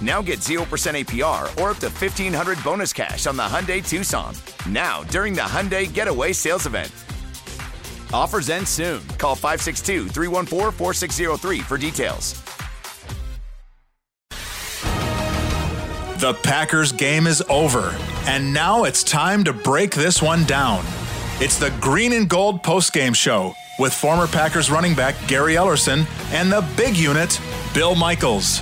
Now get 0% APR or up to 1500 bonus cash on the Hyundai Tucson. Now, during the Hyundai Getaway Sales Event. Offers end soon. Call 562 314 4603 for details. The Packers game is over, and now it's time to break this one down. It's the Green and Gold postgame show with former Packers running back Gary Ellerson and the big unit, Bill Michaels.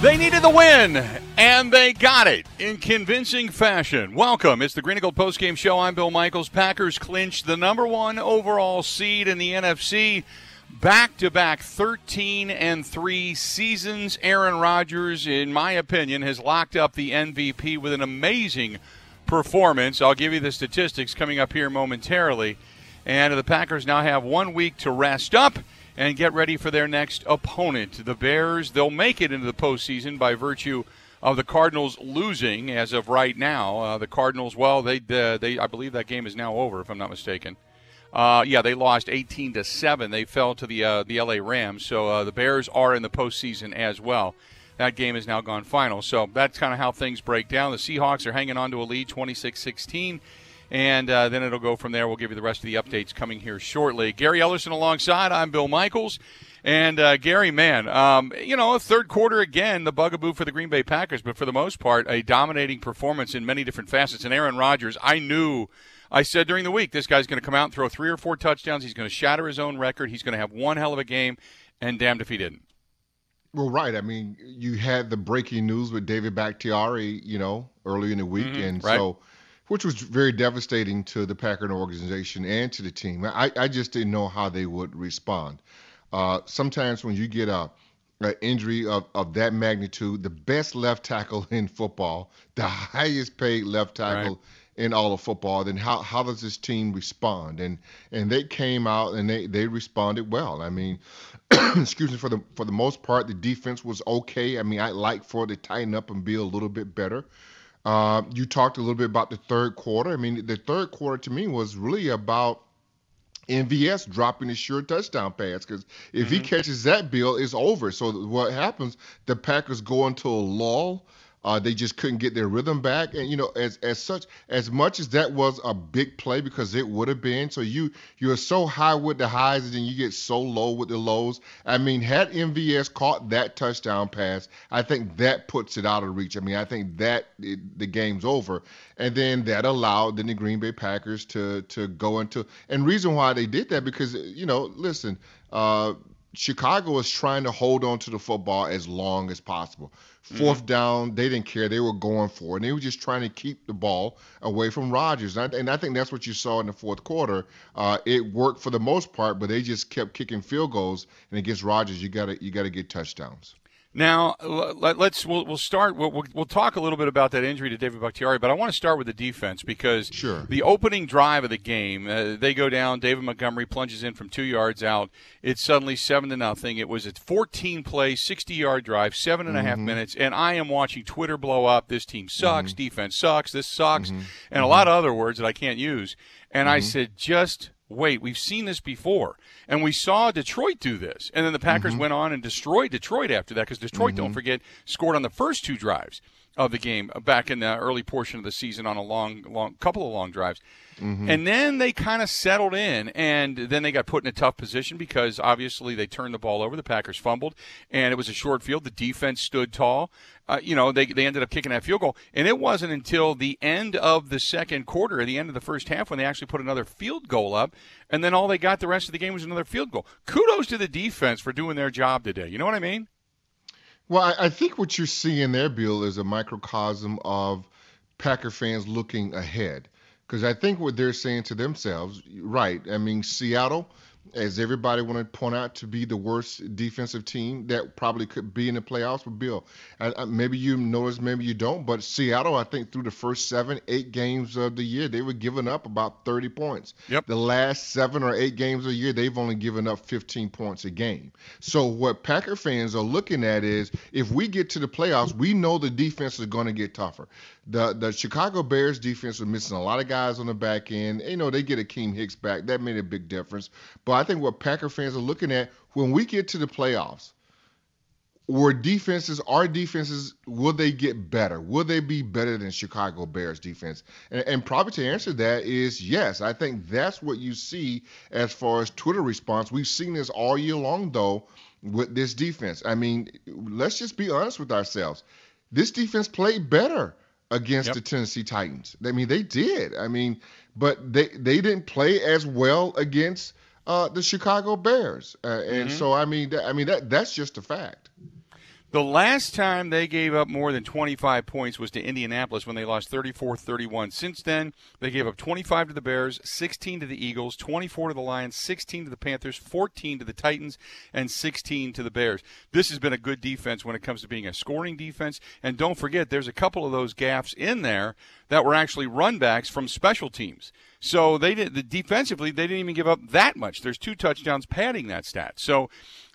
They needed the win, and they got it in convincing fashion. Welcome. It's the Green and Gold postgame show. I'm Bill Michaels. Packers clinched the number one overall seed in the NFC. Back to back 13 and 3 seasons. Aaron Rodgers, in my opinion, has locked up the MVP with an amazing performance. I'll give you the statistics coming up here momentarily. And the Packers now have one week to rest up and get ready for their next opponent. The Bears, they'll make it into the postseason by virtue of the Cardinals losing as of right now. Uh, the Cardinals, well, they, uh, they, I believe that game is now over, if I'm not mistaken. Uh, yeah, they lost 18 to seven. They fell to the uh, the LA Rams. So uh, the Bears are in the postseason as well. That game is now gone final. So that's kind of how things break down. The Seahawks are hanging on to a lead, 26-16. And uh, then it'll go from there. We'll give you the rest of the updates coming here shortly. Gary Ellerson alongside. I'm Bill Michaels. And uh, Gary, man, um, you know, third quarter again, the bugaboo for the Green Bay Packers, but for the most part, a dominating performance in many different facets. And Aaron Rodgers, I knew I said during the week, this guy's going to come out and throw three or four touchdowns. He's going to shatter his own record. He's going to have one hell of a game, and damned if he didn't. Well, right. I mean, you had the breaking news with David Bakhtiari, you know, early in the week, Mhm, and right. so, which was very devastating to the Packer organization and to the team. I, I just didn't know how they would respond. Uh, sometimes when you get a, an injury of, of that magnitude, the best left tackle in football, the highest paid left tackle in all of football, then how, how does this team respond? And and they came out and they, they responded well. I mean, excuse me, for the for the most part, the defense was okay. I mean, I'd like for it to tighten up and be a little bit better. Uh, you talked a little bit about the third quarter. I mean, the third quarter to me was really about MVS dropping his sure touchdown pass because if he catches that bill, it's over. So what happens? The Packers go into a lull. Uh, they just couldn't get their rhythm back, and you know, as as such, as much as that was a big play because it would have been. So you you're so high with the highs, and then you get so low with the lows. I mean, had MVS caught that touchdown pass, I think that puts it out of reach. I mean, I think that it, the game's over, and then that allowed then the Green Bay Packers to to go into. And reason why they did that because you know, listen. Uh, Chicago was trying to hold on to the football as long as possible. 4th down, they didn't care. They were going for it. And they were just trying to keep the ball away from Rodgers. And I, and I think that's what you saw in the fourth quarter. Uh, it worked for the most part, but they just kept kicking field goals. And against Rodgers, you gotta you gotta get touchdowns. Now let, us we'll, we'll start. We'll, we'll, talk a little bit about that injury to David Bakhtiari, but I want to start with the defense because Sure. the opening drive of the game, uh, they go down. David Montgomery plunges in from two yards out. It's suddenly seven to nothing. It was a 14 play, 60 yard drive, seven and a half mm-hmm. minutes, and I am watching Twitter blow up. This team sucks. Mm-hmm. Defense sucks. This sucks, mm-hmm. and a lot of other words that I can't use. And I said, just wait, we've seen this before. And we saw Detroit do this. And then the Packers Mm-hmm. went on and destroyed Detroit after that because Detroit, don't forget, scored on the first two drives of the game back in the early portion of the season on a long, long couple of long drives. Mm-hmm. And then they kind of settled in, and then they got put in a tough position because obviously they turned the ball over. The Packers fumbled, and it was a short field. The defense stood tall. Uh, you know, they, they ended up kicking that field goal. And it wasn't until the end of the second quarter, the end of the first half, when they actually put another field goal up. And then all they got the rest of the game was another field goal. Kudos to the defense for doing their job today. You know what I mean? Well, I, I think what you're seeing there, Bill, is a microcosm of Packer fans looking ahead. Because I think what they're saying to themselves, right? I mean, Seattle, as everybody want to point out, to be the worst defensive team that probably could be in the playoffs. But Bill, I, I, maybe you notice, maybe you don't. But Seattle, I think through the first seven, eight games of the year, they were giving up about 30 points. Yep. The last seven or eight games of the year, they've only given up 15 points a game. So what Packer fans are looking at is if we get to the playoffs, we know the defense is going to get tougher. The the Chicago Bears defense was missing a lot of guys on the back end. You know, they get Akiem Hicks back. That made a big difference. But I think what Packer fans are looking at when we get to the playoffs, were defenses, our defenses, will they get better? Will they be better than Chicago Bears defense? And, and probably to answer that is yes. I think that's what you see as far as Twitter response. We've seen this all year long, though, with this defense. I mean, let's just be honest with ourselves. This defense played better against Yep. the Tennessee Titans. I mean, they did. I mean, but they they didn't play as well against uh, the Chicago Bears. Uh, and so I mean, that, I mean that that's just a fact. The last time they gave up more than 25 points was to Indianapolis when they lost 34 31. Since then, they gave up 25 to the Bears, 16 to the Eagles, 24 to the Lions, 16 to the Panthers, 14 to the Titans, and 16 to the Bears. This has been a good defense when it comes to being a scoring defense. And don't forget, there's a couple of those gaffes in there that were actually runbacks from special teams. So they did the defensively, they didn't even give up that much. There's two touchdowns padding that stat. So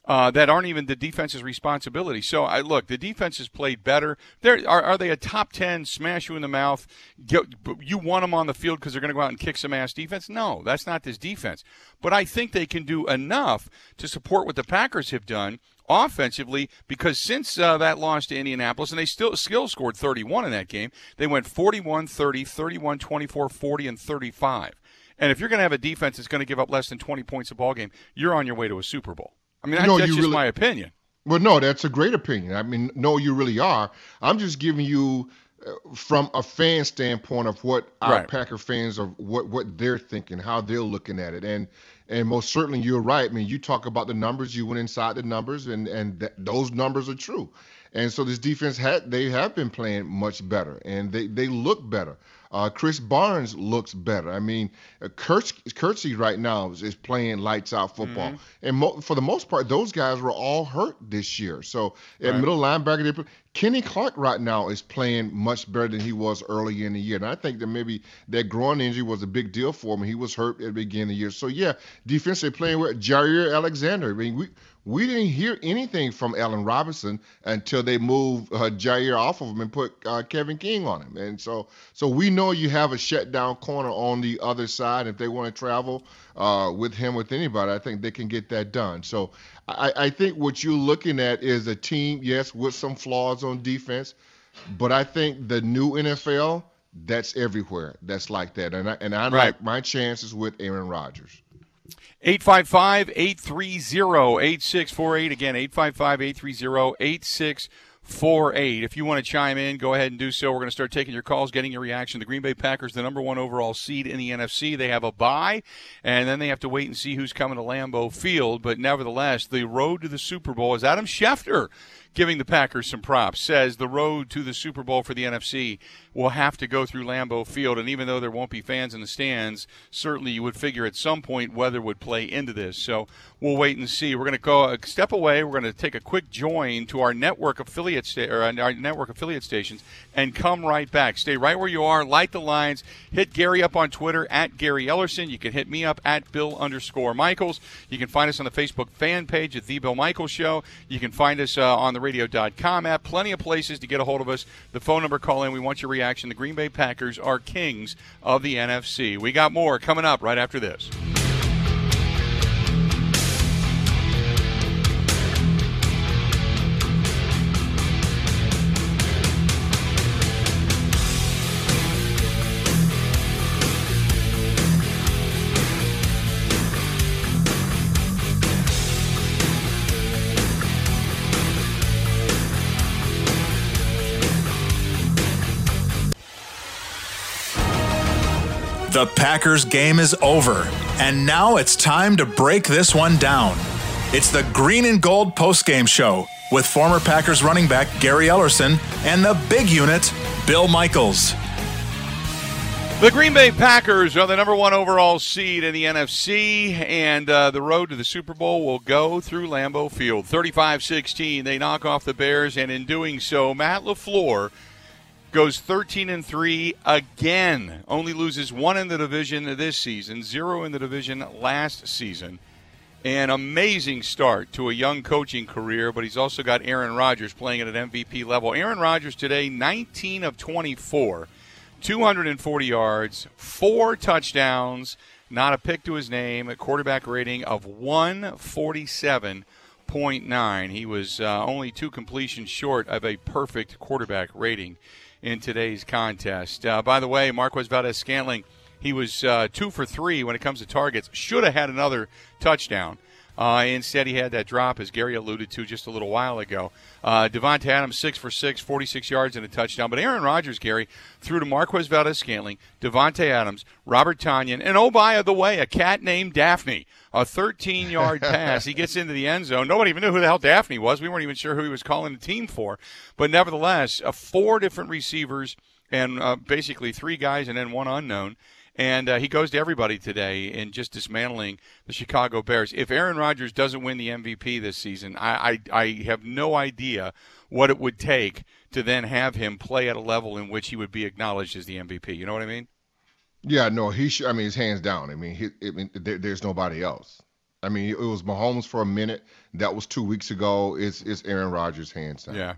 uh, that aren't even the defense's responsibility. So I look, the defense has played better. They're, are are they a top ten smash you in the mouth? Get, you want them on the field because they're going to go out and kick some ass defense? No, that's not this defense. But I think they can do enough to support what the Packers have done offensively because since uh, that loss to Indianapolis, and they still still scored 31 in that game, they went 41 30, 31 24, 40, and 35. And if you're going to have a defense that's going to give up less than 20 points a ball game, you're on your way to a Super Bowl. I mean, that's, No, that's you just really- my opinion. Well, no, that's a great opinion. I mean, no, you really are. I'm just giving you uh, from a fan standpoint of what our Right. Packer fans are, what what they're thinking, how they're looking at it, and and most certainly you're right. I mean, you talk about the numbers, you went inside the numbers, and and th- those numbers are true. And so this defense had they have been playing much better, and they they look better. Uh, Krys Barnes looks better. I mean, uh, Kurtz, Kurtzy right now is, is playing lights out football, Mm-hmm. and mo- for the most part, those guys were all hurt this year. So at Right. middle linebacker, play, Kenny Clark right now is playing much better than he was early in the year, and I think that maybe that groin injury was a big deal for him. He was hurt at the beginning of the year. So yeah, defense they playing with Jaire Alexander. I mean, we we didn't hear anything from Allen Robinson until they moved uh, Jaire off of him and put uh, Kevin King on him. And so, so we know you have a shutdown corner on the other side. If they want to travel uh, with him, with anybody, I think they can get that done. So, I, I think what you're looking at is a team, yes, with some flaws on defense, but I think the new NFL, that's everywhere. That's like that, and I, and I Right. like my chances with Aaron Rodgers. 855 830 8648. Again, 855 830 8648. If you want to chime in, go ahead and do so. We're going to start taking your calls, getting your reaction. The Green Bay Packers, the number one overall seed in the NFC, they have a bye, and then they have to wait and see who's coming to Lambeau Field. But nevertheless, the road to the Super Bowl is Adam Schefter giving the Packers some props. Says the road to the Super Bowl for the NFC will have to go through Lambeau Field, and even though there won't be fans in the stands, certainly you would figure at some point weather would play into this. So we'll wait and see. We're going to go a step away. We're going to take a quick join to our network affiliate sta- or our network affiliate stations, and come right back. Stay right where you are. Light the lines. Hit Gary up on Twitter at Gary Ellerson. You can hit me up at Bill underscore Michaels. You can find us on the Facebook fan page at The Bill Michaels Show. You can find us uh, on the radio.com app. Plenty of places to get a hold of us. The phone number, call in. We want your reaction. The Green Bay Packers are kings of the NFC. We got more coming up right after this. The Packers game is over, and now it's time to break this one down. It's the Green and Gold postgame show with former Packers running back Gary Ellerson and the big unit, Bill Michaels. The Green Bay Packers are the number one overall seed in the NFC, and uh, the road to the Super Bowl will go through Lambeau Field. 35 16, they knock off the Bears, and in doing so, Matt LaFleur goes 13 and 3 again. Only loses one in the division this season, zero in the division last season. An amazing start to a young coaching career, but he's also got Aaron Rodgers playing at an MVP level. Aaron Rodgers today, 19 of 24, 240 yards, four touchdowns, not a pick to his name, a quarterback rating of 147.9. He was uh, only two completions short of a perfect quarterback rating in today's contest. Uh, by the way, Marquez Valdes Scantling, he was uh, two for three when it comes to targets. Should have had another touchdown. Uh, instead, he had that drop, as Gary alluded to just a little while ago. Uh, Davante Adams, 6 for 6, 46 yards and a touchdown. But Aaron Rodgers, Gary, threw to Marquez Valdes Scantling, Davante Adams, Robert Tonyan, and oh, by the way, a cat named Dafney. A 13 yard pass. He gets into the end zone. Nobody even knew who the hell Dafney was. We weren't even sure who he was calling the team for. But nevertheless, uh, four different receivers and uh, basically three guys and then one unknown. And uh, he goes to everybody today in just dismantling the Chicago Bears. If Aaron Rodgers doesn't win the MVP this season, I, I, I have no idea what it would take to then have him play at a level in which he would be acknowledged as the MVP. You know what I mean? Yeah, no, he. Sh- I mean, his hands down. I mean, he. I mean, there, there's nobody else. I mean, it was Mahomes for a minute. That was two weeks ago. It's it's Aaron Rodgers hands down. Yeah.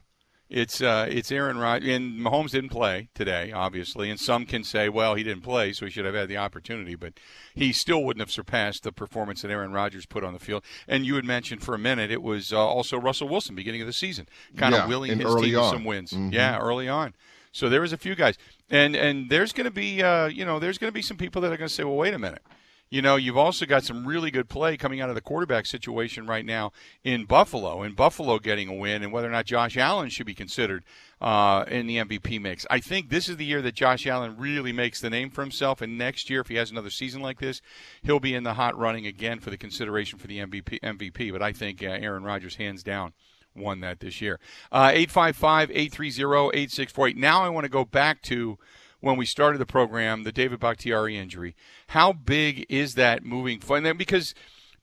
It's uh, it's Aaron Rodgers, and Mahomes didn't play today, obviously. And some can say, well, he didn't play, so he should have had the opportunity. But he still wouldn't have surpassed the performance that Aaron Rodgers put on the field. And you had mentioned for a minute it was uh, also Russell Wilson, beginning of the season, kind Yeah, of willing his team to on. some wins. Mhm. Yeah, early on. So there was a few guys, and and there's going to be uh, you know there's going to be some people that are going to say, well, wait a minute. You know, you've also got some really good play coming out of the quarterback situation right now in Buffalo, and Buffalo getting a win, and whether or not Josh Allen should be considered uh, in the MVP mix. I think this is the year that Josh Allen really makes the name for himself, and next year, if he has another season like this, he'll be in the hot running again for the consideration for the MVP. MVP. But I think uh, Aaron Rodgers, hands down, won that this year. Uh, 855 830 8648. Now I want to go back to when we started the program, the David Bakhtiari injury. How big is that moving forward? Because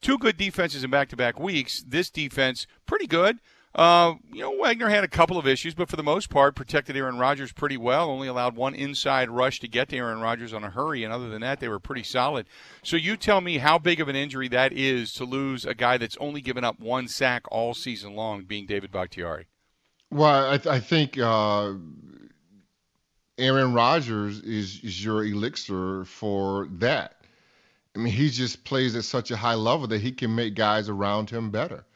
two good defenses in back to back weeks, this defense, pretty good. Uh, you know, Wagner had a couple of issues, but for the most part, protected Aaron Rodgers pretty well. Only allowed one inside rush to get to Aaron Rodgers on a hurry, and other than that, they were pretty solid. So you tell me how big of an injury that is to lose a guy that's only given up one sack all season long, being David Bakhtiari. Well, I, th- I think uh, Aaron Rodgers is, is your elixir for that. I mean, he just plays at such a high level that he can make guys around him better.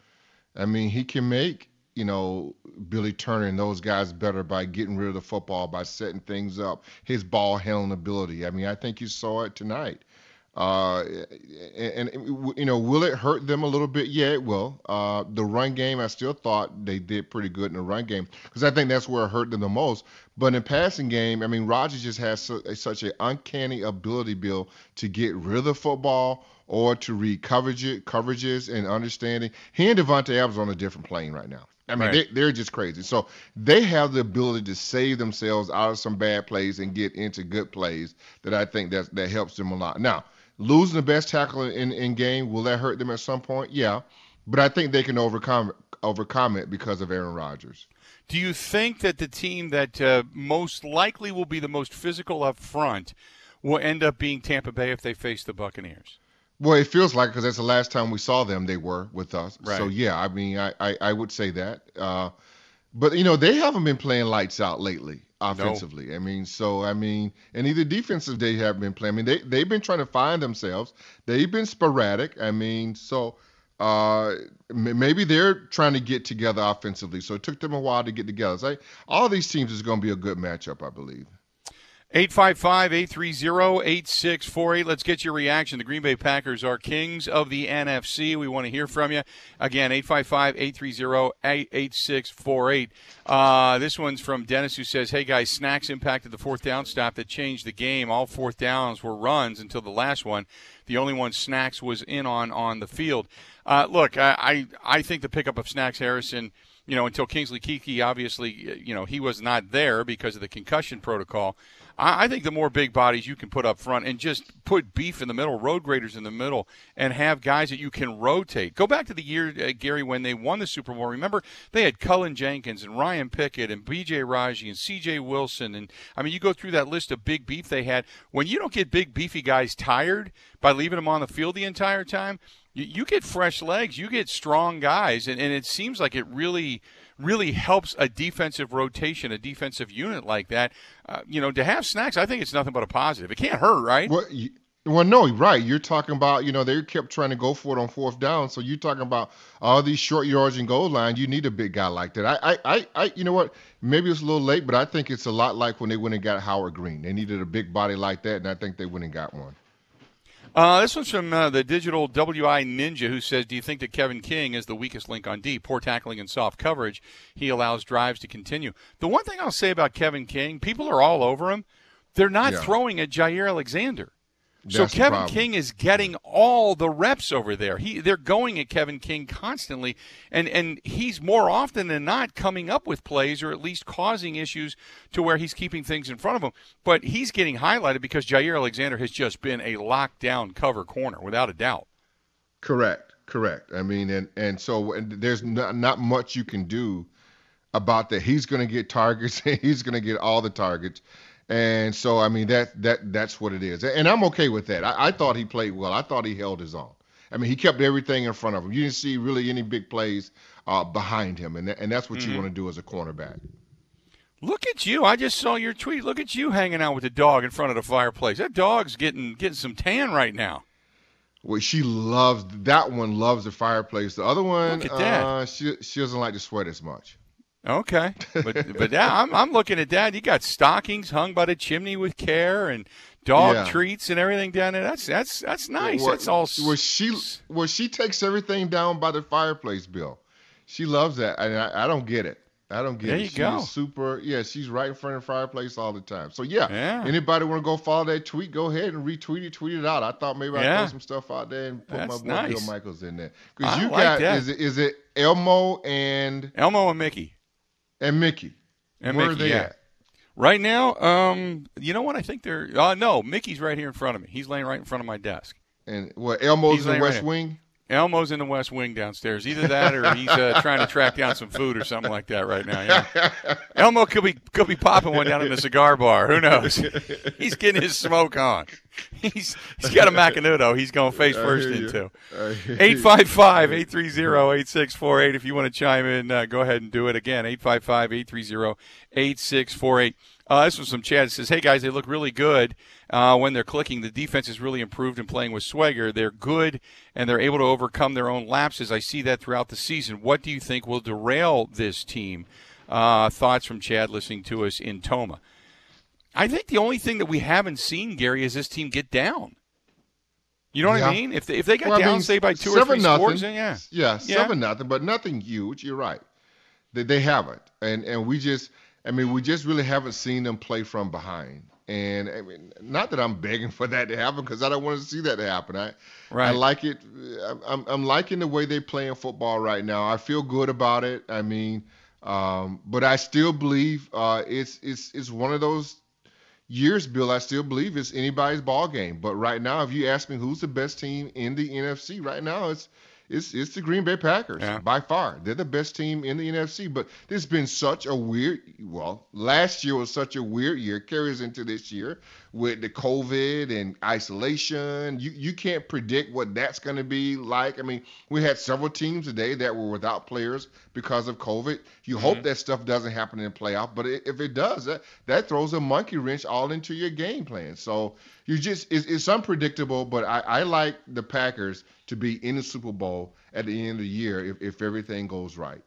I mean, he can make, you know, Billy Turner and those guys better by getting rid of the football, by setting things up, his ball handling ability. I mean, I think you saw it tonight. Uh, and, and, you know, will it hurt them a little bit? Yeah, it will. Uh, the run game, I still thought they did pretty good in the run game because I think that's where it hurt them the most. But in passing game, I mean, Rodgers just has su- such an uncanny ability, Bill, to get rid of the football or to read coverage, coverages and understanding. He and Davante Adams are on a different plane right now. I mean, Right. they, they're just crazy. So they have the ability to save themselves out of some bad plays and get into good plays that I think that that helps them a lot. Now, losing the best tackle in, in game will that hurt them at some point? Yeah, but I think they can overcome overcome it because of Aaron Rodgers. Do you think that the team that uh, most likely will be the most physical up front will end up being Tampa Bay if they face the Buccaneers? Well, it feels like because that's the last time we saw them, they were with us. Right. So yeah, I mean, I I, I would say that. Uh, but you know, they haven't been playing lights out lately offensively. I mean, so I mean, and either defensive they have been playing. I mean, they they've been trying to find themselves. They've been sporadic. I mean, so uh, m- maybe they're trying to get together offensively. So it took them a while to get together. So all these teams is going to be a good matchup, I believe. 855 830 8648. Let's get your reaction. The Green Bay Packers are kings of the NFC. We want to hear from you. Again, 855 830 8648. Uh, this one's from Dennis who says, Hey guys, snacks impacted the fourth down stop that changed the game. All fourth downs were runs until the last one. The only one Snacks was in on on the field. Uh, look, I, I, I think the pickup of Snacks Harrison you know, until Kingsley Keke, obviously, you know, he was not there because of the concussion protocol. I, think the more big bodies you can put up front and just put beef in the middle, road graders in the middle, and have guys that you can rotate. Go back to the year, uh, Gary, when they won the Super Bowl. Remember, they had Cullen Jenkins and Ryan Pickett and B.J. Raji and C.J. Wilson. And, I mean, you go through that list of big beef they had. When you don't get big, beefy guys tired by leaving them on the field the entire time, you, you get fresh legs, you get strong guys. And, and it seems like it really – really helps a defensive rotation, a defensive unit like that. Uh, you know, to have snacks, I think it's nothing but a positive. It can't hurt, right? Well, you, well, no, right. You're talking about, you know, they kept trying to go for it on fourth down. So you're talking about all these short yards and goal line. You need a big guy like that. I, I, I, you know what? Maybe it's a little late, but I think it's a lot like when they went and got Howard Green. They needed a big body like that, and I think they went and got one. Uh, this one's from uh, the digital WI Ninja, who says, "Do you think that Kevin King is the weakest link on D? Poor tackling and soft coverage. He allows drives to continue." The one thing I'll say about Kevin King, people are all over him. They're not yeah. throwing at Jaire Alexander. So Kevin King is getting all the reps over there. He they're going at Kevin King constantly, and and he's more often than not coming up with plays or at least causing issues to where he's keeping things in front of him. But he's getting highlighted because Jaire Alexander has just been a lockdown cover corner without a doubt. Correct, correct. I mean, and and so and there's not, not much you can do about that. He's going to get targets. he's going to get all the targets. And so, I mean, that that that's what it is, and I'm okay with that. I, I thought he played well. I thought he held his own. I mean, he kept everything in front of him. You didn't see really any big plays uh, behind him, and and that's what mm-hmm. you want to do as a cornerback. Look at you! I just saw your tweet. Look at you hanging out with the dog in front of the fireplace. That dog's getting getting some tan right now. Well, she loves that one. Loves the fireplace. The other one, Look at that. Uh, she she doesn't like to sweat as much. Okay, but but yeah, I'm I'm looking at that. You got stockings hung by the chimney with care and dog yeah. treats and everything down there. That's that's that's nice. Well, that's all. Well, she well she takes everything down by the fireplace, Bill. She loves that, and I, I don't get it. I don't get there it. you she's go. super. Yeah, she's right in front of the fireplace all the time. So yeah, yeah. anybody want to go follow that tweet? Go ahead and retweet it, tweet it out. I thought maybe yeah. I'd throw some stuff out there and put That's my boy nice. Bill Michaels in there because you like got that. is it is it Elmo and Elmo and Mickey and Mickey. And Where Mickey, are they yeah. at? Right now, um, you know what? I think they're. Uh, no, Mickey's right here in front of me. He's laying right in front of my desk. And what Elmo's He's in the West right Wing. Elmo's in the West Wing downstairs. Either that, or he's uh, trying to track down some food or something like that right now. Yeah. Elmo could be could be popping one down in the cigar bar. Who knows? He's getting his smoke on. He's he's got a Macanudo. He's going face first into. 855-830-8648. If you want to chime in, uh, go ahead and do it again. 855-830-8648. Uh, this was some Chad. It says, "Hey guys, they look really good uh, when they're clicking. The defense is really improved in playing with Swagger. They're good and they're able to overcome their own lapses. I see that throughout the season. What do you think will derail this team?" Uh, thoughts from Chad listening to us in Tomah. I think the only thing that we haven't seen, Gary, is this team get down. You know what Yeah. I mean? If they, if they got Well, I down, mean, say by two or three nothing. scores, then yeah, Yeah, Yeah. seven nothing, but nothing huge. You're right. They, they haven't, and and we just, I mean, we just really haven't seen them play from behind. And I mean, not that I'm begging for that to happen because I don't want to see that to happen. I, right. I like it. I'm, I'm, I'm liking the way they play in football right now. I feel good about it. I mean, um, but I still believe uh, it's it's it's one of those years, Bill. I still believe it's anybody's ball game. But right now, if you ask me who's the best team in the NFC right now, it's it's it's the Green Bay Packers Yeah. by far. They're the best team in the NFC. But this has been such a weird. Well, last year was such a weird year. Carries into this year with the COVID and isolation. You you can't predict what that's going to be like. I mean, we had several teams today that were without players because of COVID. You hope mm-hmm. that stuff doesn't happen in the playoff, but if it does, that that throws a monkey wrench all into your game plan. So you just it's, it's unpredictable. But I, I like the Packers to be in the Super Bowl at the end of the year if, if everything goes right.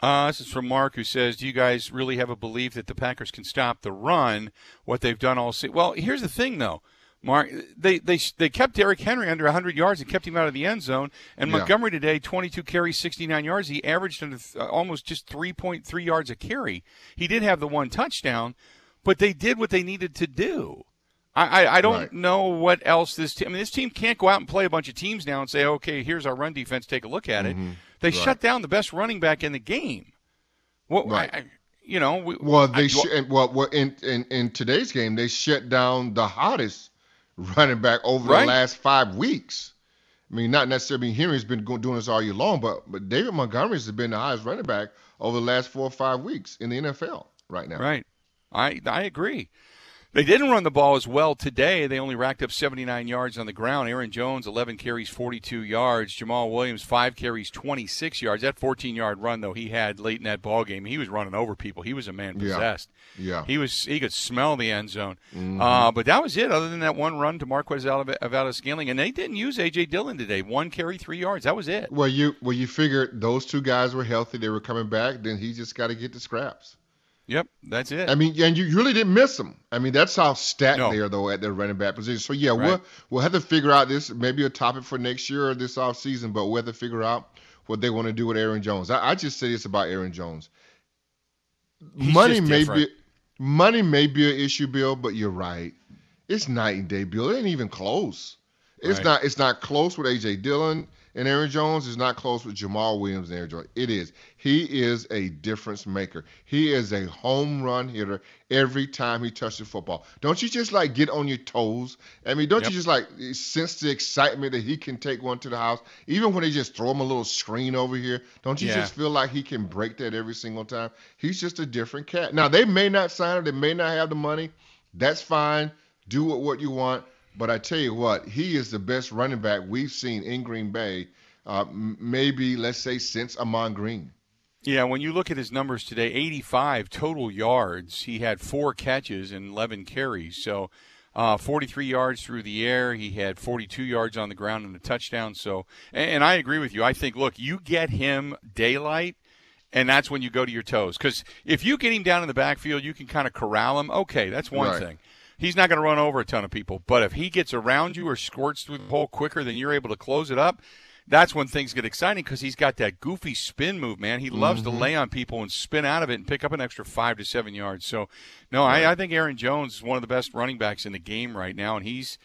Uh, this is from Mark, who says, "Do you guys really have a belief that the Packers can stop the run? What they've done all season? Well, here's the thing, though. Mark, they they they kept Derrick Henry under 100 yards and kept him out of the end zone. And Yeah. Montgomery today, 22 carries, 69 yards. He averaged under, uh, almost just 3.3 yards a carry. He did have the one touchdown, but they did what they needed to do. I, I, I don't Right. know what else this team. I mean, this team can't go out and play a bunch of teams now and say, okay, here's our run defense. Take a look at it. They Mm-hmm. Right. shut down the best running back in the game. What? Right. I, I- you know, we, Well, I- they sh- and, well, well in, in in today's game they shut down the hottest running back over Right. the last five weeks. I mean, not necessarily. I mean, Henry's been doing this all year long, but but David Montgomery's has been the highest running back over the last four or five weeks in the NFL right now. Right. I I agree. They didn't run the ball as well today. They only racked up 79 yards on the ground. Aaron Jones, 11 carries, 42 yards. Jamaal Williams, 5 carries, 26 yards. That 14 yard run, though, he had late in that ball game, he was running over people. He was a man possessed. Yeah. He was he could smell the end zone. Mm-hmm. Uh, but that was it, other than that one run to Marquez Valdes Scantling. And they didn't use A.J. Dillon today. One carry, three yards. That was it. Well, you well you figured those two guys were healthy, they were coming back. Then he just got to get the scraps. Yep, that's it. I mean, and you really didn't miss them. I mean, that's how stacked No. they are though at their running back position. So yeah, Right. we'll we'll have to figure out this maybe a topic for next year or this off season, but we'll have to figure out what they want to do with Aaron Jones. I, I just say this about Aaron Jones. He's money may different. be money may be an issue, Bill, but you're right. It's night and day, Bill. It ain't even close. It's Right. not. It's not close with AJ Dillon and Aaron Jones. is not close with Jamaal Williams and Aaron Jones. It is. He is a difference maker. He is a home run hitter every time he touches the football. Don't you just like get on your toes? I mean, don't Yep. you just like sense the excitement that he can take one to the house, even when they just throw him a little screen over here? Don't you Yeah. just feel like he can break that every single time? He's just a different cat. Now they may not sign him. They may not have the money. That's fine. Do what, what you want. But I tell you what, he is the best running back we've seen in Green Bay, uh, maybe, let's say, since Ahman Green. Yeah, when you look at his numbers today, 85 total yards. He had four catches and 11 carries. So, uh, 43 yards through the air. He had 42 yards on the ground and a touchdown. So, and, and I agree with you. I think, look, you get him daylight, and that's when you go to your toes. Because if you get him down in the backfield, you can kind of corral him. Okay, that's one Right. thing. He's not going to run over a ton of people. But if he gets around you or squirts through the hole quicker than you're able to close it up, that's when things get exciting because he's got that goofy spin move, man. He loves to lay on people and spin out of it and pick up an extra five to seven yards. So, no, I, I think Aaron Jones is one of the best running backs in the game right now, and he's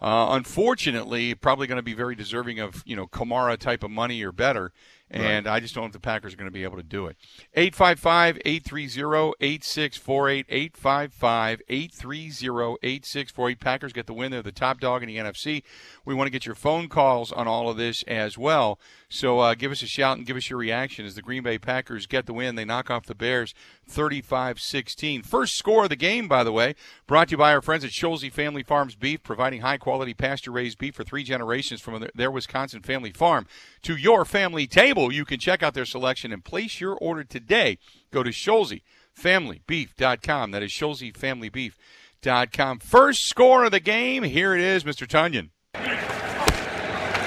uh, unfortunately probably going to be very deserving of you know Kamara type of money or better. And I just don't know if the Packers are going to be able to do it. 855 830 8648. 855 830 8648. Packers get the win. They're the top dog in the NFC. We want to get your phone calls on all of this as well. So uh, give us a shout and give us your reaction as the Green Bay Packers get the win. They knock off the Bears 35 16. First score of the game, by the way, brought to you by our friends at Scholze Family Farms Beef, providing high quality pasture raised beef for three generations from their- Wisconsin family farm to your family table. You can check out their selection and place your order today. Go to ScholzeFamilyBeef.com. That is ScholzeFamilyBeef.com. First score of the game. Here it is, Mr. Tonyan.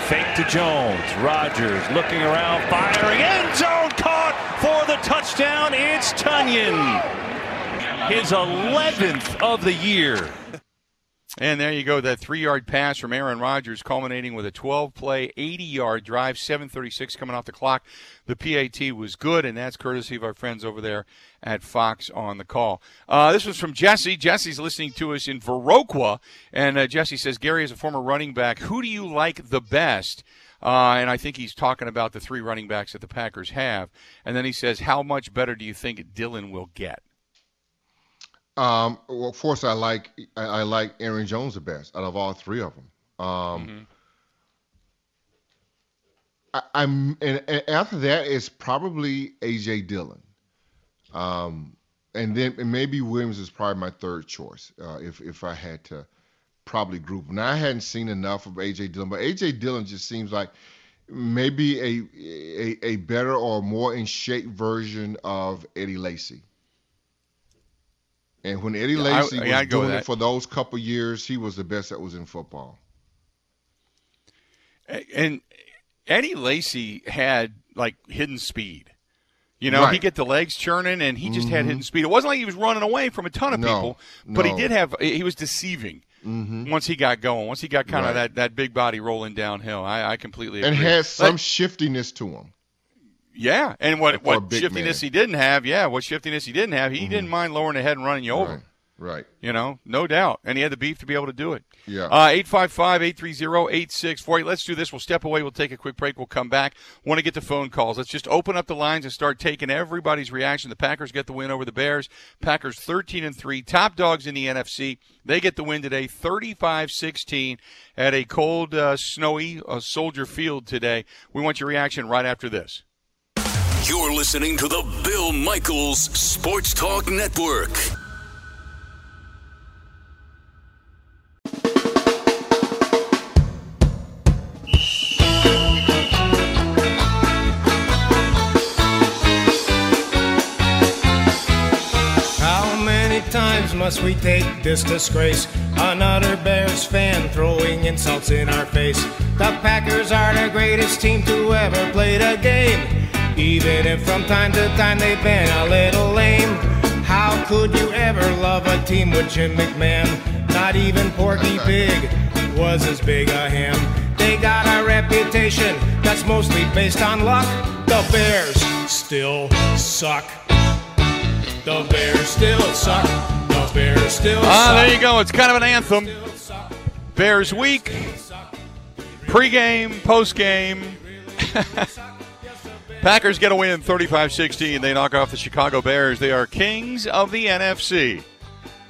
Fake to Jones. Rodgers looking around, firing. End zone caught for the touchdown. It's Tonyan. His 11th of the year. And there you go, that three-yard pass from Aaron Rodgers, culminating with a 12-play, 80-yard drive, 7:36 coming off the clock. The PAT was good, and that's courtesy of our friends over there at Fox on the call. Uh, this was from Jesse. Jesse's listening to us in Viroqua, and uh, Jesse says, "Gary, is a former running back, who do you like the best?" Uh, and I think he's talking about the three running backs that the Packers have. And then he says, "How much better do you think Dillon will get?" Um, well, of course, I like I, I like Aaron Jones the best out of all three of them. Um, I, I'm and, and after that is probably AJ Dillon, um, and then and maybe Williams is probably my third choice uh, if if I had to probably group. Now I hadn't seen enough of AJ Dillon, but AJ Dillon just seems like maybe a a, a better or more in shape version of Eddie Lacy. And when Eddie Lacy yeah, I'd was doing it for those couple years, he was the best that was in football. And Eddie Lacy had like hidden speed. You know, he get the legs churning, and he just had mm-hmm. hidden speed. It wasn't like he was running away from a ton of No, people, but he did have. He was deceiving mm-hmm. once he got going. Once he got kind of that, that big body rolling downhill. I, I completely and agree. had some But- shiftiness to him. Yeah, and what what shiftiness man. he didn't have, yeah, what shiftiness he didn't have, he didn't mind lowering the head and running you over. Right. Right. You know, no doubt. And he had the beef to be able to do it. Yeah. Uh, 855 830 8648. Let's do this. We'll step away. We'll take a quick break. We'll come back. Want to get the phone calls. Let's just open up the lines and start taking everybody's reaction. The Packers get the win over the Bears. Packers 13 and 3. Top dogs in the NFC. They get the win today 35 16 at a cold, uh, snowy uh, Soldier Field today. We want your reaction right after this. You're listening to the Bill Michaels Sports Talk Network. How many times must we take this disgrace? Another Bears fan throwing insults in our face. The Packers are the greatest team to ever play the game. Even if from time to time they've been a little lame. How could you ever love a team with Jim McMahon? Not even Porky Pig was as big a him. They got a reputation that's mostly based on luck. The Bears still suck. The Bears still suck. The Bears still Ah, suck. there you go. It's kind of an anthem. Bears week, pregame, postgame. Packers get a win 35 16. They knock off the Chicago Bears. They are kings of the NFC.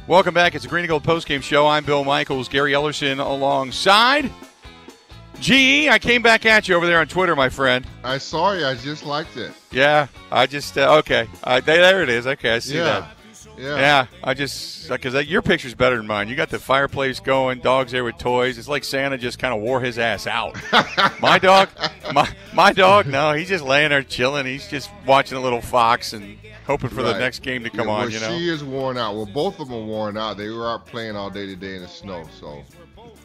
Welcome back. It's a Green and Gold postgame show. I'm Bill Michaels, Gary Ellerson alongside. GE, I came back at you over there on Twitter, my friend. I saw you. I just liked it. Yeah, I just, uh, okay. Uh, there there it is. Okay, I see that. Yeah. Yeah. I just because your picture's better than mine. You got the fireplace going, dogs there with toys. It's like Santa just kind of wore his ass out. my dog, my my dog, no, he's just laying there chilling. He's just watching a little fox and hoping for the next game to come Yeah, on. well, You know. she is worn out. Well, both of them are worn out. They were out playing all day today in the snow, so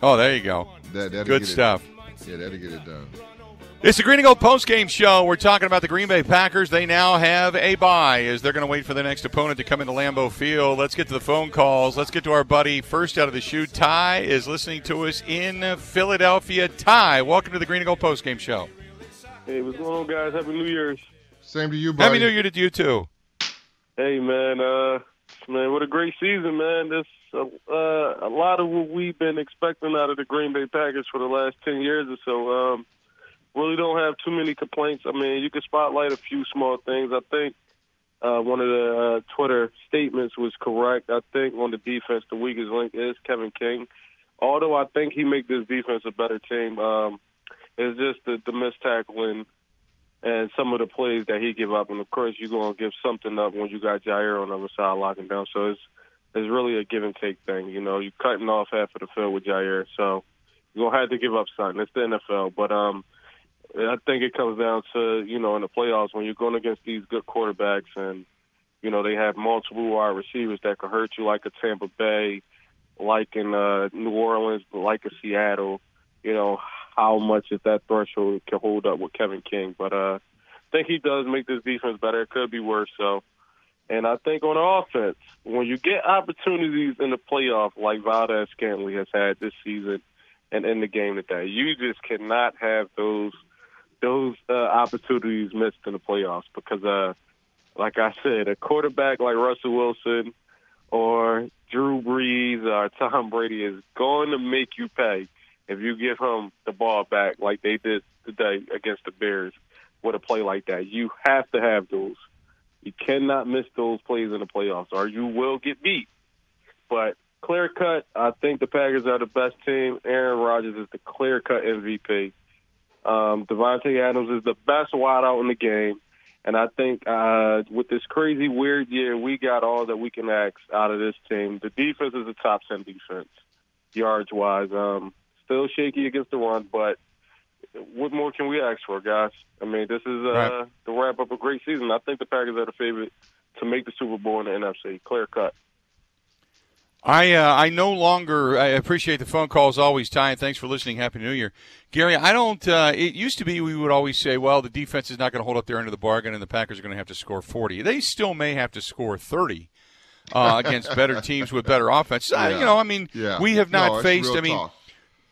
Oh, there you go. that Good get it- stuff. yeah, that'll get it done. It's the Green and Gold postgame show. We're talking about the Green Bay Packers. They now have a bye as they're going to wait for the next opponent to come into Lambeau Field. Let's get to the phone calls. Let's get to our buddy first out of the chute. Ty is listening to us in Philadelphia. Ty, welcome to the Green and Gold postgame show. Hey, what's going on, guys? Happy New Year's. Same to you, buddy. Happy New Year to you too. Hey, man. Uh, man, what a great season, man. This uh, uh, a lot of what we've been expecting out of the Green Bay Packers for the last ten years or so. Um, really don't have too many complaints. I mean, you can spotlight a few small things. I think uh, one of the uh, Twitter statements was correct. I think on the defense, the weakest link is Kevin King. Although I think he make this defense a better team, um, it's just the, the missed tackling and some of the plays that he give up. And of course, you're gonna give something up when you got Jaire on the other side locking down. So it's it's really a give and take thing. You know, you're cutting off half of the field with Jaire, so you're gonna have to give up something. It's the NFL, but um, I think it comes down to you know in the playoffs when you're going against these good quarterbacks and you know they have multiple wide receivers that could hurt you, like a Tampa Bay, like in uh, New Orleans, like a Seattle. You know how much if that threshold can hold up with Kevin King, but uh, I think he does make this defense better. It could be worse, so. And I think on offense, when you get opportunities in the playoff like Valdes Scantling has had this season and in the game today, you just cannot have those those uh, opportunities missed in the playoffs because, uh, like I said, a quarterback like Russell Wilson or Drew Brees or Tom Brady is going to make you pay if you give him the ball back like they did today against the Bears with a play like that. You have to have those. You cannot miss those plays in the playoffs, or you will get beat. But clear cut, I think the Packers are the best team. Aaron Rodgers is the clear cut MVP. Um, Davante Adams is the best wideout in the game. And I think uh, with this crazy, weird year, we got all that we can ask out of this team. The defense is a top 10 defense, yards wise. Um, still shaky against the run, but what more can we ask for, guys? I mean, this is uh, Right. the wrap up of a great season. I think the Packers are the favorite to make the Super Bowl in the NFC. Clear cut. I uh, I no longer I appreciate the phone calls always. Ty, and thanks for listening. Happy New Year, Gary. I don't. Uh, it used to be we would always say, well, the defense is not going to hold up their end of the bargain, and the Packers are going to have to score forty. They still may have to score thirty uh, against better teams with better offense. Yeah. you know, I mean, Yeah. we have not it's faced. I mean. talk.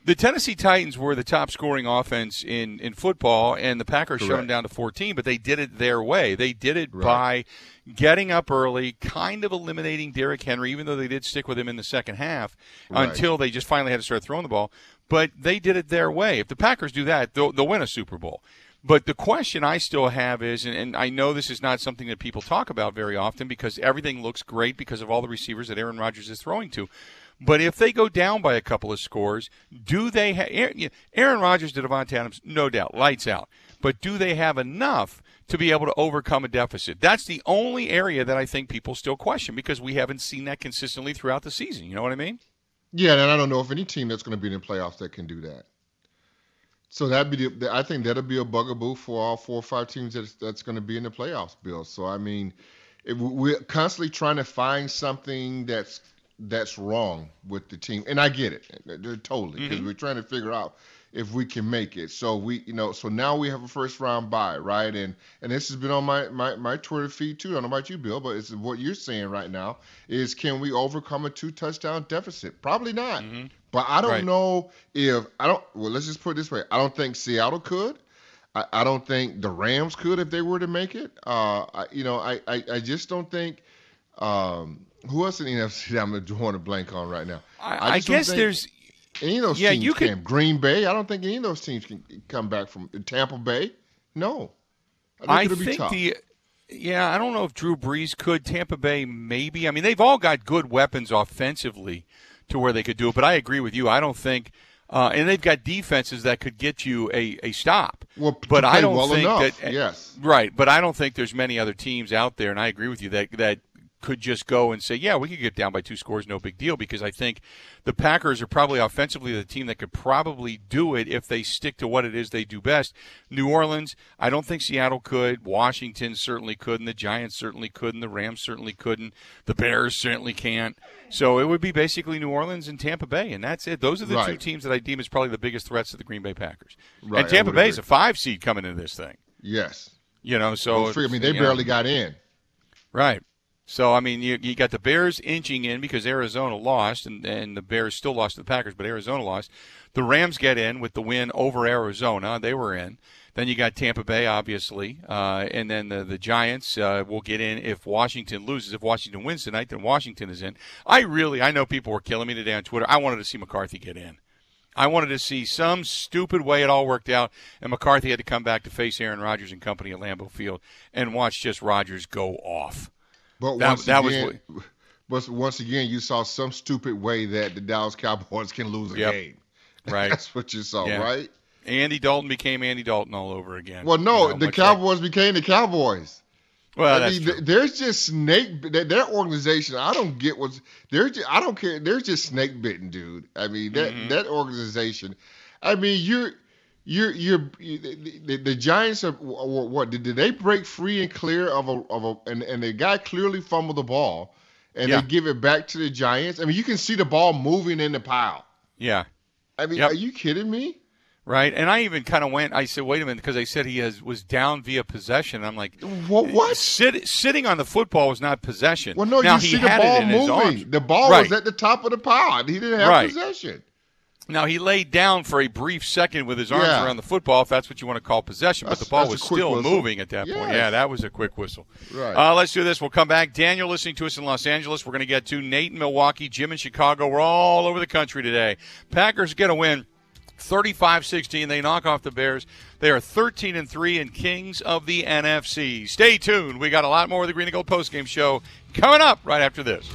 The Tennessee Titans were the top scoring offense in, in football, and the Packers shut them down to 14, but they did it their way. They did it Right. by getting up early, kind of eliminating Derrick Henry, even though they did stick with him in the second half Right. until they just finally had to start throwing the ball. But they did it their way. If the Packers do that, they'll, they'll win a Super Bowl. But the question I still have is, and, and I know this is not something that people talk about very often because everything looks great because of all the receivers that Aaron Rodgers is throwing to. But if they go down by a couple of scores, do they have Aaron, Rodgers to Davante Adams? No doubt, lights out. But do they have enough to be able to overcome a deficit? That's the only area that I think people still question because we haven't seen that consistently throughout the season. You know what I mean? Yeah, and I don't know if any team that's going to be in the playoffs that can do that. So that'd be, the, I think that'll be a bugaboo for all four or five teams that's, that's going to be in the playoffs, Bill. So I mean, we're constantly trying to find something that's that's wrong with the team, and I get it, They're totally, because we're trying to figure out if we can make it. So we, you know, so now we have a first round bye, right? And and this has been on my my my Twitter feed too. I don't know about you, Bill, but it's what you're saying right now is can we overcome a two touchdown deficit? Probably not. But I don't Right. know if I don't. Well, let's just put it this way: I don't think Seattle could. I, I don't think the Rams could if they were to make it. Uh, I, you know, I, I, I just don't think. Um, who else in the NFC that I'm drawing a blank on right now? I, I don't guess think there's any of those yeah, teams you could- can. Green Bay, I don't think any of those teams can come back from Tampa Bay. No, I I think be think tough. the yeah, I don't know if Drew Brees could. Tampa Bay maybe. I mean, they've all got good weapons offensively to where they could do it. But I agree with you. I don't think, uh, and they've got defenses that could get you a, a stop. Well, but I don't well think enough, that yes. right. But I don't think there's many other teams out there, and I agree with you that that could just go and say, yeah, we could get down by two scores, no big deal, because I think the Packers are probably offensively the team that could probably do it if they stick to what it is they do best. New Orleans, I don't think Seattle could. Washington certainly could, and the Giants certainly couldn't. the Rams certainly couldn't. The Bears certainly can't. So it would be basically New Orleans and Tampa Bay, and that's it. Those are the two teams that I deem as probably the biggest threats to the Green Bay Packers. Right, and Tampa Bay is a five seed coming into this thing. yes. You know, so figure. I mean, they you know. barely got in. Right. So I mean, you, you got the Bears inching in because Arizona lost, and, and the Bears still lost to the Packers, but Arizona lost. The Rams get in with the win over Arizona; they were in. Then you got Tampa Bay, obviously, uh, and then the the Giants uh, will get in if Washington loses. If Washington wins tonight, then Washington is in. I really, I know people were killing me today on Twitter. I wanted to see McCarthy get in. I wanted to see some stupid way it all worked out, and McCarthy had to come back to face Aaron Rodgers and company at Lambeau Field and watch just Rodgers go off. But That- once that was again, but once again, you saw some stupid way that the Dallas Cowboys can lose a Yep. game. Right. That's what you saw, Yeah. right? Andy Dalton became Andy Dalton all over again. Well, no, You know, the much like- Cowboys became the Cowboys. well, I that's mean, true. there's just snake. Their, their organization, I don't get what's. They're. Just, I don't care. They're just snake bitten, dude. I mean, that Mm-hmm. that organization. I mean, you're. You're, you're, the, the, the Giants are what, what did, did they break free and clear of a of a and, and the guy clearly fumbled the ball and Yeah. they give it back to the Giants. I mean, you can see the ball moving in the pile. yeah, I mean, Yep. are you kidding me? right. And I even kind of went. I said, "Wait a minute," because they said he has was down via possession. I'm like, What? What? Sit, sitting on the football was not possession. Well, no, now, you he see the had ball it in his arms. moving. The ball right. was at the top of the pile. He didn't have Right. possession. Now he laid down for a brief second with his arms Yeah. around the football, if that's what you want to call possession. But That's- the ball was still whistle. moving at that point. Yeah, that was a quick whistle. Right. Uh, let's do this. We'll come back. Daniel, listening to us in Los Angeles. We're going to get to Nate in Milwaukee, Jim in Chicago. We're all over the country today. Packers get a win. 35-16 they knock off the bears they are 13 and 3 and kings of the nfc stay tuned we got a lot more of the green and gold postgame show coming up right after this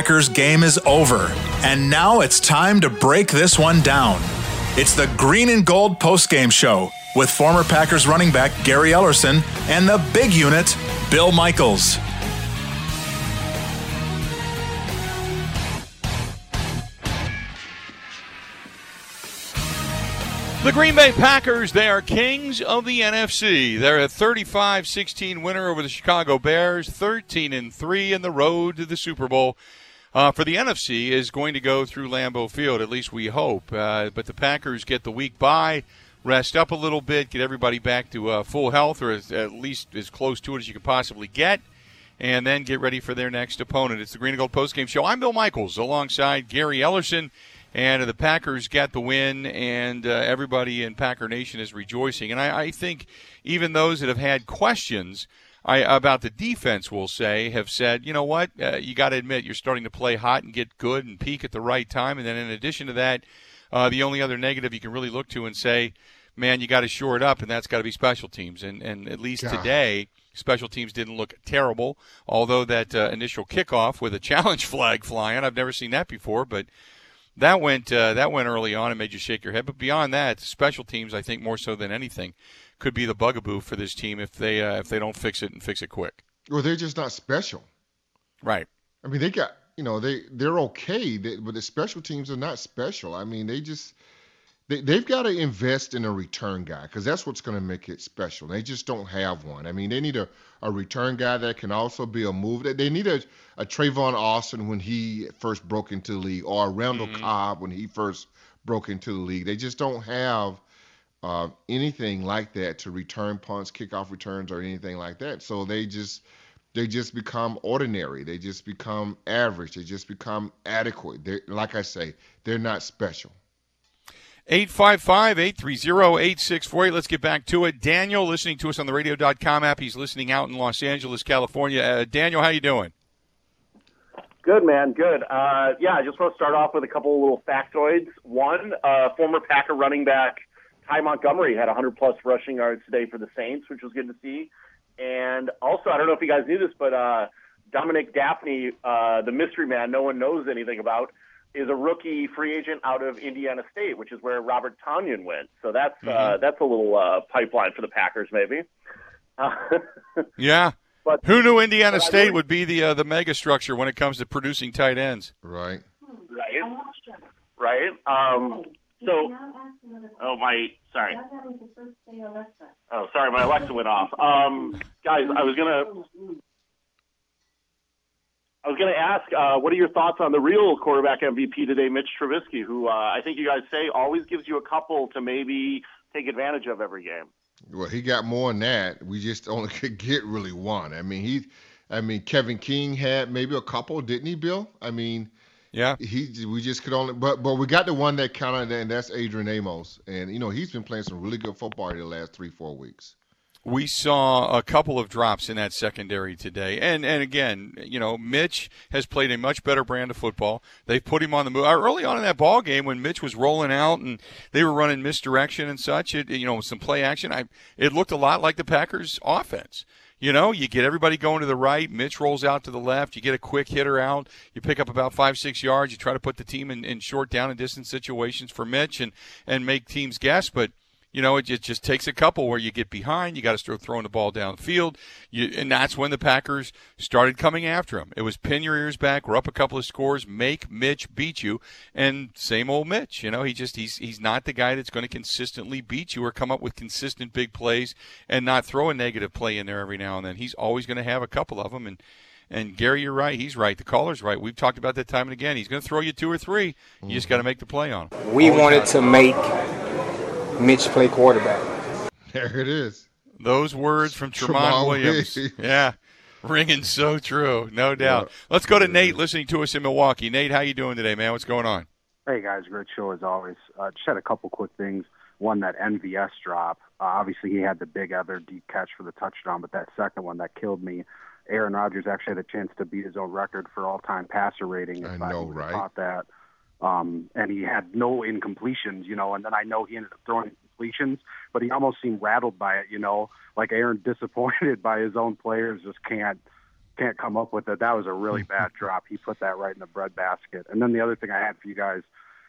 Packers game is over, and now it's time to break this one down. It's the Green and Gold postgame show with former Packers running back Gary Ellerson and the big unit, Bill Michaels. The Green Bay Packers, they are kings of the NFC. They're a 35-16 winner over the Chicago Bears, 13 and 3 in the road to the Super Bowl. Uh, for the NFC is going to go through Lambeau Field, at least we hope. Uh, but the Packers get the week by, rest up a little bit, get everybody back to uh, full health, or at least as close to it as you can possibly get, and then get ready for their next opponent. It's the Green and Gold Postgame Show. I'm Bill Michaels, alongside Gary Ellerson. And the Packers got the win, and uh, everybody in Packer Nation is rejoicing. And I, I think even those that have had questions I, about the defense, we'll say, have said, you know what, uh, you got to admit you're starting to play hot and get good and peak at the right time. And then in addition to that, uh, the only other negative you can really look to and say, man, you got to shore it up, and that's got to be special teams. And and at least God. today, special teams didn't look terrible. Although that uh, initial kickoff with a challenge flag flying, I've never seen that before, but that went uh, that went early on and made you shake your head. But beyond that, special teams, I think more so than anything, could be the bugaboo for this team if they uh, if they don't fix it and fix it quick. Well, they're just not special. Right. I mean, they got you know they they're okay, they, but the special teams are not special. I mean, they just they they've got to invest in a return guy because that's what's going to make it special. They just don't have one. I mean, they need a, a return guy that can also be a move. They need a, a Tavon Austin when he first broke into the league, or a Randall Mhm. Cobb when he first broke into the league. They just don't have uh, anything like that to return punts, kickoff returns, or anything like that. So they just they just become ordinary. They just become average. They just become adequate. They like I say, they're not special. 855 830 8648. Let's get back to it. Daniel, listening to us on the radio.com app. He's listening out in Los Angeles, California. Uh, Daniel, how you doing? Good man, good. Uh, yeah, I just want to start off with a couple of little factoids. One, uh, former Packer running back Ty Montgomery had 100 plus rushing yards today for the Saints, which was good to see. And also, I don't know if you guys knew this, but uh, Dominique Dafney, uh, the mystery man, no one knows anything about, is a rookie free agent out of Indiana State, which is where Robert Tonyan went. So that's uh, Mhm. that's a little uh, pipeline for the Packers, maybe. Uh, Yeah. But- Who knew Indiana but State really- would be the uh, the mega structure when it comes to producing tight ends? Right. right? Right. Um, so, oh my, sorry. Oh, sorry, my Alexa went off. Um, guys, I was gonna, I was gonna ask, uh, what are your thoughts on the real quarterback MVP today, Mitch Trubisky, who uh, I think you guys say always gives you a couple to maybe take advantage of every game. Well, he got more than that. We just only could get really one. I mean, he, I mean, Kevin King had maybe a couple, didn't he, Bill? I mean, yeah, he we just could only, but but we got the one that counted, and that's Adrian Amos, and you know he's been playing some really good football the last three four weeks. We saw a couple of drops in that secondary today, and and again, you know, Mitch has played a much better brand of football. They've put him on the move Uh, early on in that ball game when Mitch was rolling out and they were running misdirection and such. It you know some play action. I it looked a lot like the Packers' offense. You know, you get everybody going to the right. Mitch rolls out to the left. You get a quick hitter out. You pick up about five, six yards. You try to put the team in, in short down and distance situations for Mitch and, and make teams guess. But you know, it just, just takes a couple where you get behind. You got to start throwing the ball down the field. You, and that's when the Packers started coming after him. It was pin your ears back. We're up a couple of scores. Make Mitch beat you. And same old Mitch. You know, he just he's he's not the guy that's going to consistently beat you or come up with consistent big plays and not throw a negative play in there every now and then. He's always going to have a couple of them. And and Gary, you're right. He's right. The caller's right. We've talked about that time and again. He's going to throw you two or three. You just got to mm-hmm. make the play on him. We Always wanted to make Mitch play quarterback. There it is. Those words from Tramon Tramon Williams. Williams. Yeah. Ringing so true, no doubt. Let's go to Nate listening to us in Milwaukee. Nate, how you doing today, man? What's going on? Hey guys, great show as always. Uh, just had a couple quick things. One, that NVS drop. Uh, obviously, he had the big other deep catch for the touchdown, but that second one that killed me. Aaron Rodgers actually had a chance to beat his own record for all-time passer rating. If I know, would've right? Caught that, um, and he had no incompletions, you know. And then I know he ended up throwing completions, but he almost seemed rattled by it. You know, like Aaron disappointed by his own players, just can't can't come up with it. That was a really bad drop. He put that right in the breadbasket. And then the other thing I had for you guys,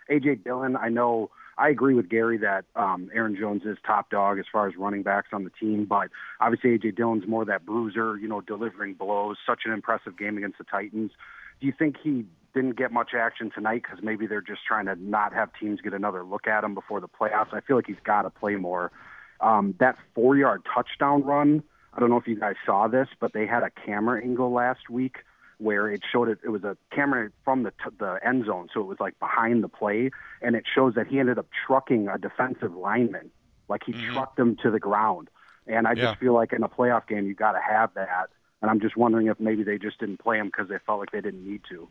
AJ Dillon. I know I agree with Gary that um, Aaron Jones is top dog as far as running backs on the team, but obviously AJ Dillon's more that bruiser, you know, delivering blows. Such an impressive game against the Titans. Do you think he didn't get much action tonight because maybe they're just trying to not have teams get another look at him before the playoffs? I feel like he's got to play more. Um, that four-yard touchdown run. I don't know if you guys saw this, but they had a camera angle last week where it showed it. It was a camera from the t- the end zone, so it was like behind the play, and it shows that he ended up trucking a defensive lineman, like he mm-hmm. trucked him to the ground. And I just yeah. feel like in a playoff game, you got to have that. And I'm just wondering if maybe they just didn't play him because they felt like they didn't need to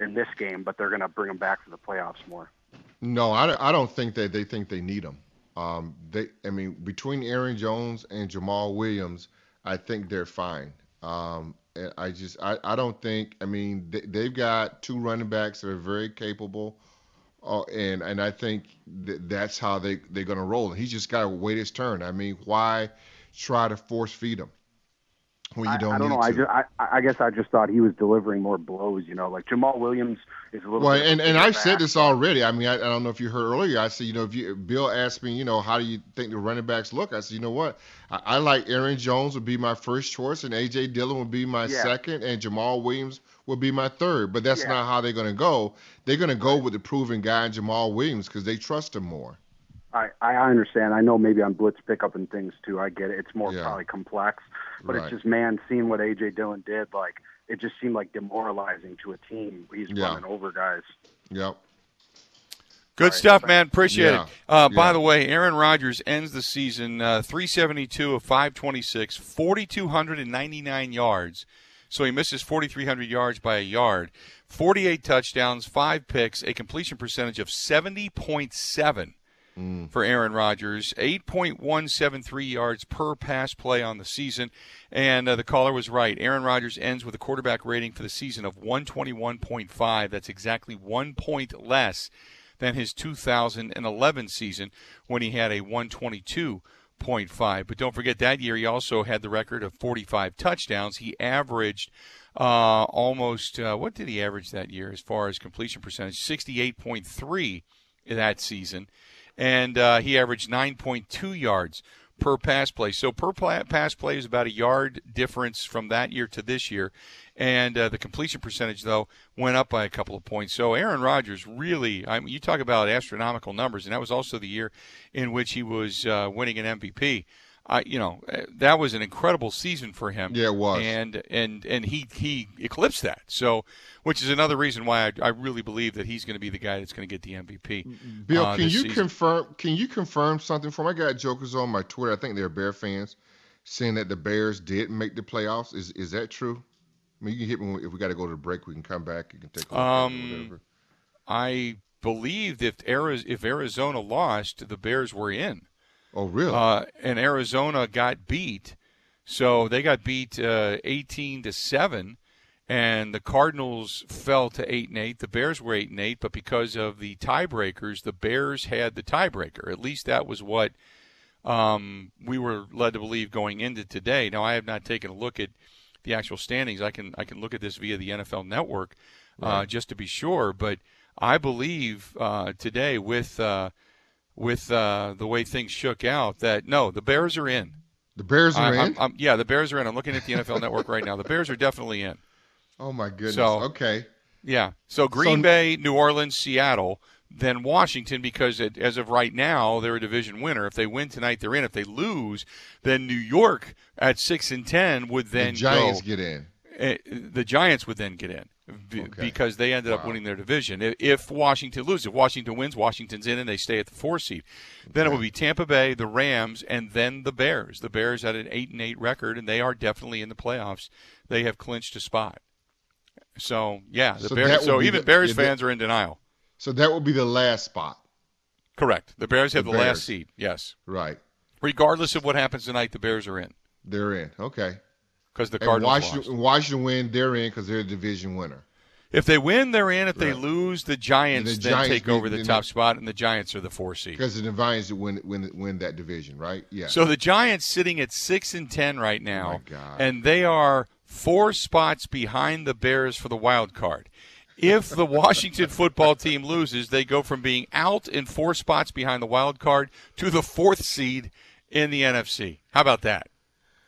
in this game, but they're going to bring him back for the playoffs more. No, I, I don't think that they think they need him. Um, they, I mean, between Aaron Jones and Jamaal Williams, I think they're fine. Um, I just, I, I don't think. I mean, they, they've got two running backs that are very capable, uh, and and I think that that's how they they're going to roll. He's just got to wait his turn. I mean, why try to force feed him? When you don't. I, I don't know. To. I just, I, I guess I just thought he was delivering more blows. You know, like Jamaal Williams is a little. Well, and and I've said this already. I mean, I, I don't know if you heard earlier. I said, you know, if you Bill asked me, you know, how do you think the running backs look? I said, you know what, I, I like Aaron Jones would be my first choice, and AJ Dillon would be my yeah. second, and Jamaal Williams would be my third. But that's yeah. not how they're going to go. They're going to go with the proven guy, Jamaal Williams, because they trust him more. I, I understand. I know maybe on blitz pickup and things too. I get it. It's more Yeah. probably complex, but Right. it's just man, seeing what AJ Dillon did, like it just seemed like demoralizing to a team. He's Yeah. running over guys. Yep. Good stuff, man. Appreciate Yeah. it. Uh, By the way, Aaron Rodgers ends the season uh, 372 of 526, 4,299 yards. So he misses 4,300 yards by a yard. 48 touchdowns, five picks, a completion percentage of 70.7 for Aaron Rodgers. 8.173 yards per pass play on the season. And uh, the caller was right. Aaron Rodgers ends with a quarterback rating for the season of 121.5. That's exactly one point less than his 2011 season when he had a 122.5. But don't forget that year he also had the record of 45 touchdowns. He averaged uh, almost, uh, what did he average that year as far as completion percentage? 68.3 that season. And uh, he averaged 9.2 yards per pass play. So per pass play is about a yard difference from that year to this year. And uh, the completion percentage, though, went up by a couple of points. So Aaron Rodgers really, I mean, you talk about astronomical numbers, and that was also the year in which he was uh, winning an MVP. I, you know, uh, that was an incredible season for him. Yeah, it was. And and and he he eclipsed that. So, which is another reason why I, I really believe that he's going to be the guy that's going to get the MVP. Bill, uh, can you season. confirm? Can you confirm something for me? I got jokers on my Twitter. I think they're Bear fans, saying that the Bears did make the playoffs. Is is that true? I mean, you can hit me if we got to go to the break. We can come back. You can take a look at it or Um, whatever. I believe if Arizona, if Arizona lost, the Bears were in. Oh, really? Uh, and Arizona got beat, so they got beat uh, 18 to seven, and the Cardinals fell to eight and eight. The Bears were eight and eight, but because of the tiebreakers, the Bears had the tiebreaker. At least that was what um, we were led to believe going into today. Now, I have not taken a look at the actual standings. I can I can look at this via the NFL Network uh, Right. just to be sure, but I believe uh, today with uh, with uh, the way things shook out that no, the Bears are in. The Bears are I- I'm- in? I'm- yeah, the Bears are in. I'm looking at the NFL Network right now. The Bears are definitely in. Oh my goodness. So- okay. Yeah. So Green So- Bay, New Orleans, Seattle, then Washington because it, as of right now they're a division winner. If they win tonight, they're in. If they lose, then New York at six and ten would then the Giants go. get in. Uh, the Giants would then get in b- because they ended up winning their division. If, if Washington loses, if Washington wins, Washington's in and they stay at the four seed. Then it would be Tampa Bay, the Rams, and then the Bears. The Bears had an eight and eight record, and they are definitely in the playoffs. They have clinched a spot. So yeah, the So Bears. So even the- Bears yeah, that- fans are in denial. So that would be the last spot. Correct. The Bears have the, The last seed. Yes. Right. Regardless of what happens tonight, the Bears are in They're in. Okay. Because the And Cardinals Washington, lost. and Washington win. They're in because they're a division winner. If they win, they're in. If they lose, the Giants The then Giants take over the top need- spot, and the Giants are the four seed. Because the Giants win win win that division, right? Yeah. So the Giants sitting at six and ten right now, Oh God. and they are four spots behind the Bears for the wild card. If the Washington football team loses, they go from being out in four spots behind the wild card to the fourth seed in the NFC. How about that?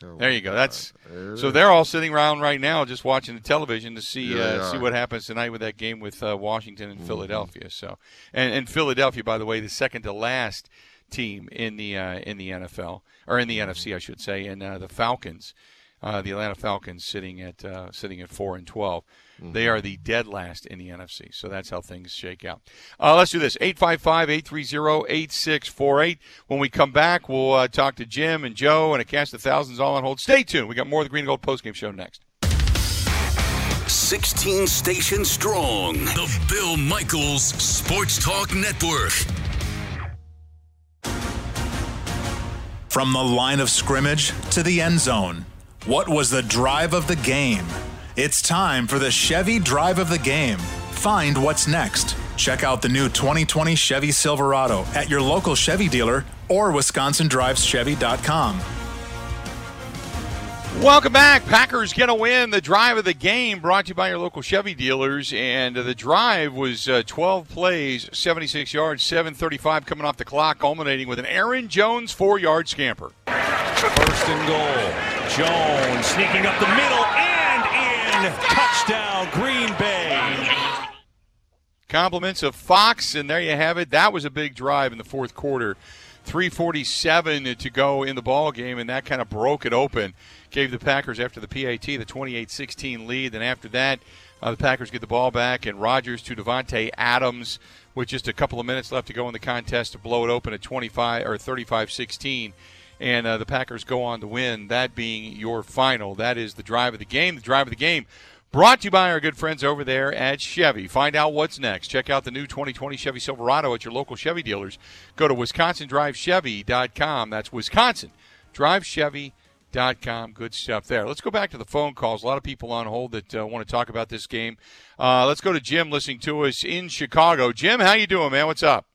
Oh, there you go. That's There so is. they're all sitting around right now, just watching the television to see Yeah, uh, see what happens tonight with that game with uh, Washington and Mhm. Philadelphia. So, and, and Philadelphia, by the way, the second to last team in the uh, in the NFL or in the NFC, I should say, and uh, the Falcons, uh, the Atlanta Falcons, sitting at uh, sitting at four and 12 They are the dead last in the NFC. So that's how things shake out. Uh, let's do this 855 830 8648. When we come back, we'll uh, talk to Jim and Joe and a cast of thousands all on hold. Stay tuned. We got more of the Green and Gold postgame show next. 16 stations strong. The Bill Michaels Sports Talk Network. From the line of scrimmage to the end zone, what was the drive of the game? It's time for the Chevy Drive of the Game. Find what's next. Check out the new 2020 Chevy Silverado at your local Chevy dealer or WisconsinDrivesChevy.com. Welcome back. Packers get a win. The drive of the game brought to you by your local Chevy dealers. And uh, the drive was uh, 12 plays, 76 yards, 735 coming off the clock, culminating with an Aaron Jones four yard scamper. First and goal. Jones sneaking up the middle and in. Touchdown, Green Bay. Compliments of Fox, and there you have it. That was a big drive in the fourth quarter. 347 to go in the ball game, and that kind of broke it open. Gave the Packers after the PAT the 28-16 lead. And after that, uh, the Packers get the ball back, and Rodgers to Davante Adams with just a couple of minutes left to go in the contest to blow it open at 25 or 35-16. And uh, the Packers go on to win. That being your final. That is the drive of the game. The drive of the game Brought to you by our good friends over there at Chevy. Find out what's next. Check out the new 2020 Chevy Silverado at your local Chevy dealers. Go to wisconsindrivechevy.com. That's wisconsindrivechevy.com. Good stuff there. Let's go back to the phone calls. A lot of people on hold that uh, want to talk about this game. Uh, let's go to Jim listening to us in Chicago. Jim, how you doing, man? What's up?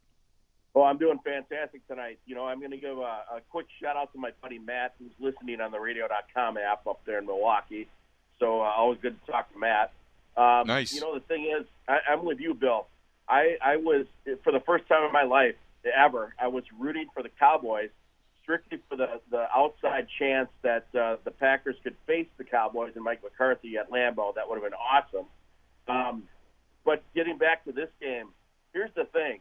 Well, I'm doing fantastic tonight. You know, I'm going to give a, a quick shout out to my buddy Matt, who's listening on the radio.com app up there in Milwaukee. So uh, always good to talk to Matt. Um, Nice. You know, the thing is, I, I'm with you, Bill. I, I was, for the first time in my life ever, I was rooting for the Cowboys strictly for the, the outside chance that uh, the Packers could face the Cowboys and Mike McCarthy at Lambeau. That would have been awesome. Um, but getting back to this game, here's the thing.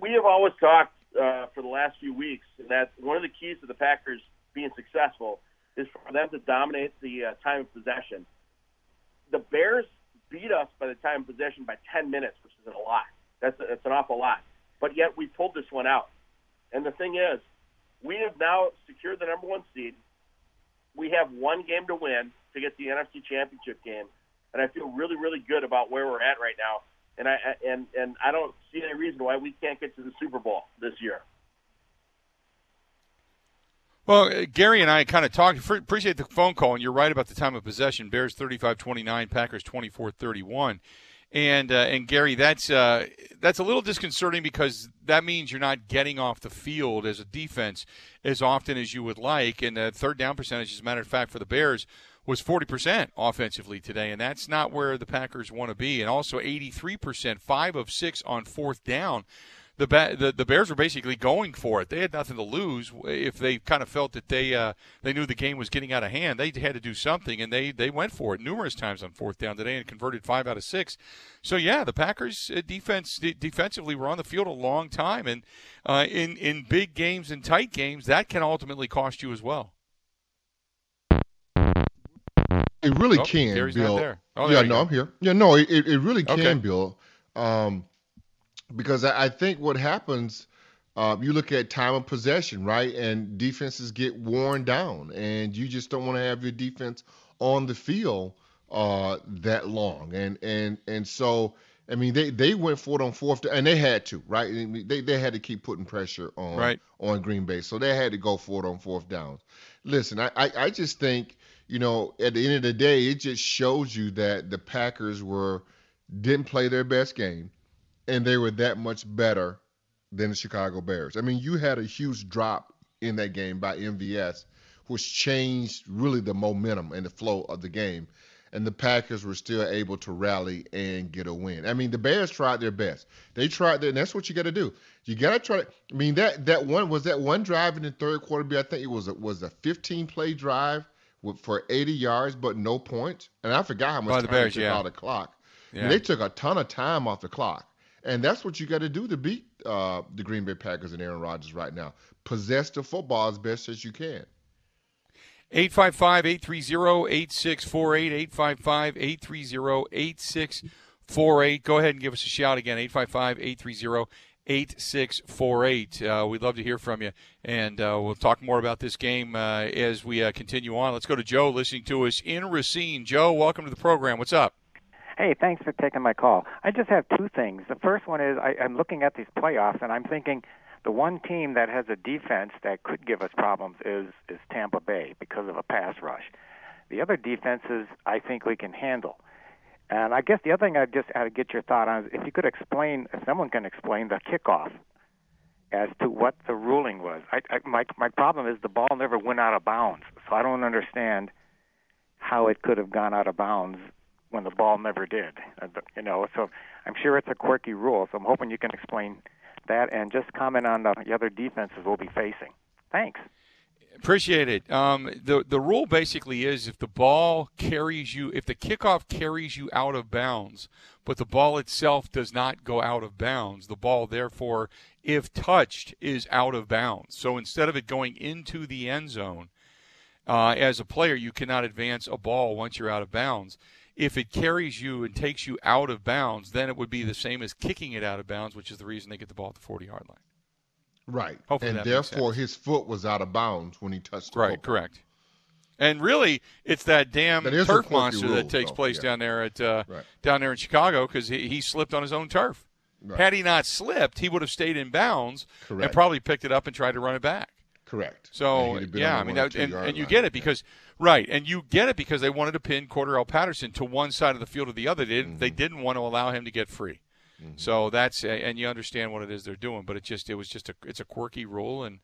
We have always talked uh, for the last few weeks that one of the keys to the Packers being successful is for them to dominate the uh, time of possession. The Bears beat us by the time of possession by 10 minutes, which is a lot. That's, a, that's an awful lot. But yet we pulled this one out. And the thing is, we have now secured the number one seed. We have one game to win to get the NFC Championship game, and I feel really, really good about where we're at right now. And I and and I don't see any reason why we can't get to the Super Bowl this year. Well, uh, Gary and I kind of talked. Appreciate the phone call, and you're right about the time of possession. Bears 35-29, Packers 24-31. And uh, and Gary, that's uh, that's a little disconcerting because that means you're not getting off the field as a defense as often as you would like. And the third down percentage, as a matter of fact, for the Bears was 40% offensively today, and that's not where the Packers want to be. And also 83%, five of six on fourth down the, ba- the the Bears were basically going for it. They had nothing to lose if they kind of felt that they uh, they knew the game was getting out of hand. They had to do something, and they they went for it numerous times on fourth down today and converted five out of six. So yeah, the Packers uh, defense de- defensively were on the field a long time, and uh, in in big games and tight games, that can ultimately cost you as well. It really Oh, can, Gary's Bill. Oh, yeah, no, go. I'm here. Yeah, no, it, it really can, Okay. Bill. Um, because I, I think what happens, uh, you look at time of possession, right, and defenses get worn down, and you just don't want to have your defense on the field uh, that long, and and and so. I mean, they, they went for it on fourth, and they had to, right? I mean, They they had to keep putting pressure on Right. on Green Bay, so they had to go for it on fourth down. Listen, I, I, I just think you know, at the end of the day, it just shows you that the Packers were didn't play their best game, and they were that much better than the Chicago Bears. I mean, you had a huge drop in that game by MVS, which changed really the momentum and the flow of the game. And the Packers were still able to rally and get a win. I mean, the Bears tried their best. They tried their, and that's what you got to do. You got to try. To, I mean, that that one was that one drive in the third quarter. I think it was a, was a 15 play drive with, for 80 yards, but no points. And I forgot how much time the Bears, they took yeah. out the clock. I mean, they took a ton of time off the clock. And that's what you got to do to beat uh, the Green Bay Packers and Aaron Rodgers right now. Possess the football as best as you can. 855 830 8648. 855 830 8648. Go ahead and give us a shout again. 855 830 8648. Uh, We'd love to hear from you. And uh, we'll talk more about this game uh, as we uh, continue on. Let's go to Joe listening to us in Racine. Joe, welcome to the program. What's up? Hey, thanks for taking my call. I just have two things. The first one is I, I'm looking at these playoffs and I'm thinking the one team that has a defense that could give us problems is is Tampa Bay because of a pass rush. The other defenses I think we can handle. And I guess the other thing I just had to get your thought on is if you could explain, if someone can explain the kickoff as to what the ruling was. I, I, my my problem is the ball never went out of bounds, so I don't understand how it could have gone out of bounds when the ball never did. Uh, You know, so I'm sure it's a quirky rule. So I'm hoping you can explain that and just comment on the, the other defenses we'll be facing. Thanks. Appreciate it. Um, the the rule basically is if the ball carries you, if the kickoff carries you out of bounds, but the ball itself does not go out of bounds, the ball therefore, if touched, is out of bounds. So instead of it going into the end zone, uh, as a player, you cannot advance a ball once you're out of bounds. If it carries you and takes you out of bounds, then it would be the same as kicking it out of bounds, which is the reason they get the ball at the 40 yard line. Right. Hopefully and therefore, his foot was out of bounds when he touched the Right, football. correct. And really, it's that damn That turf monster rule, that takes though, place yeah. down there at uh, Right. down there in Chicago because he, he slipped on his own turf. Right. Had he not slipped, he would have stayed in bounds and probably picked it up and tried to run it back. Correct. So And he'd have been yeah, I mean, that, and, and you get it because right, and you get it because they wanted to pin Cordarrelle Patterson to one side of the field or the other. They didn't, Mm-hmm. they didn't want to allow him to get free. So that's and you understand what it is they're doing, but it just it was just a it's a quirky rule and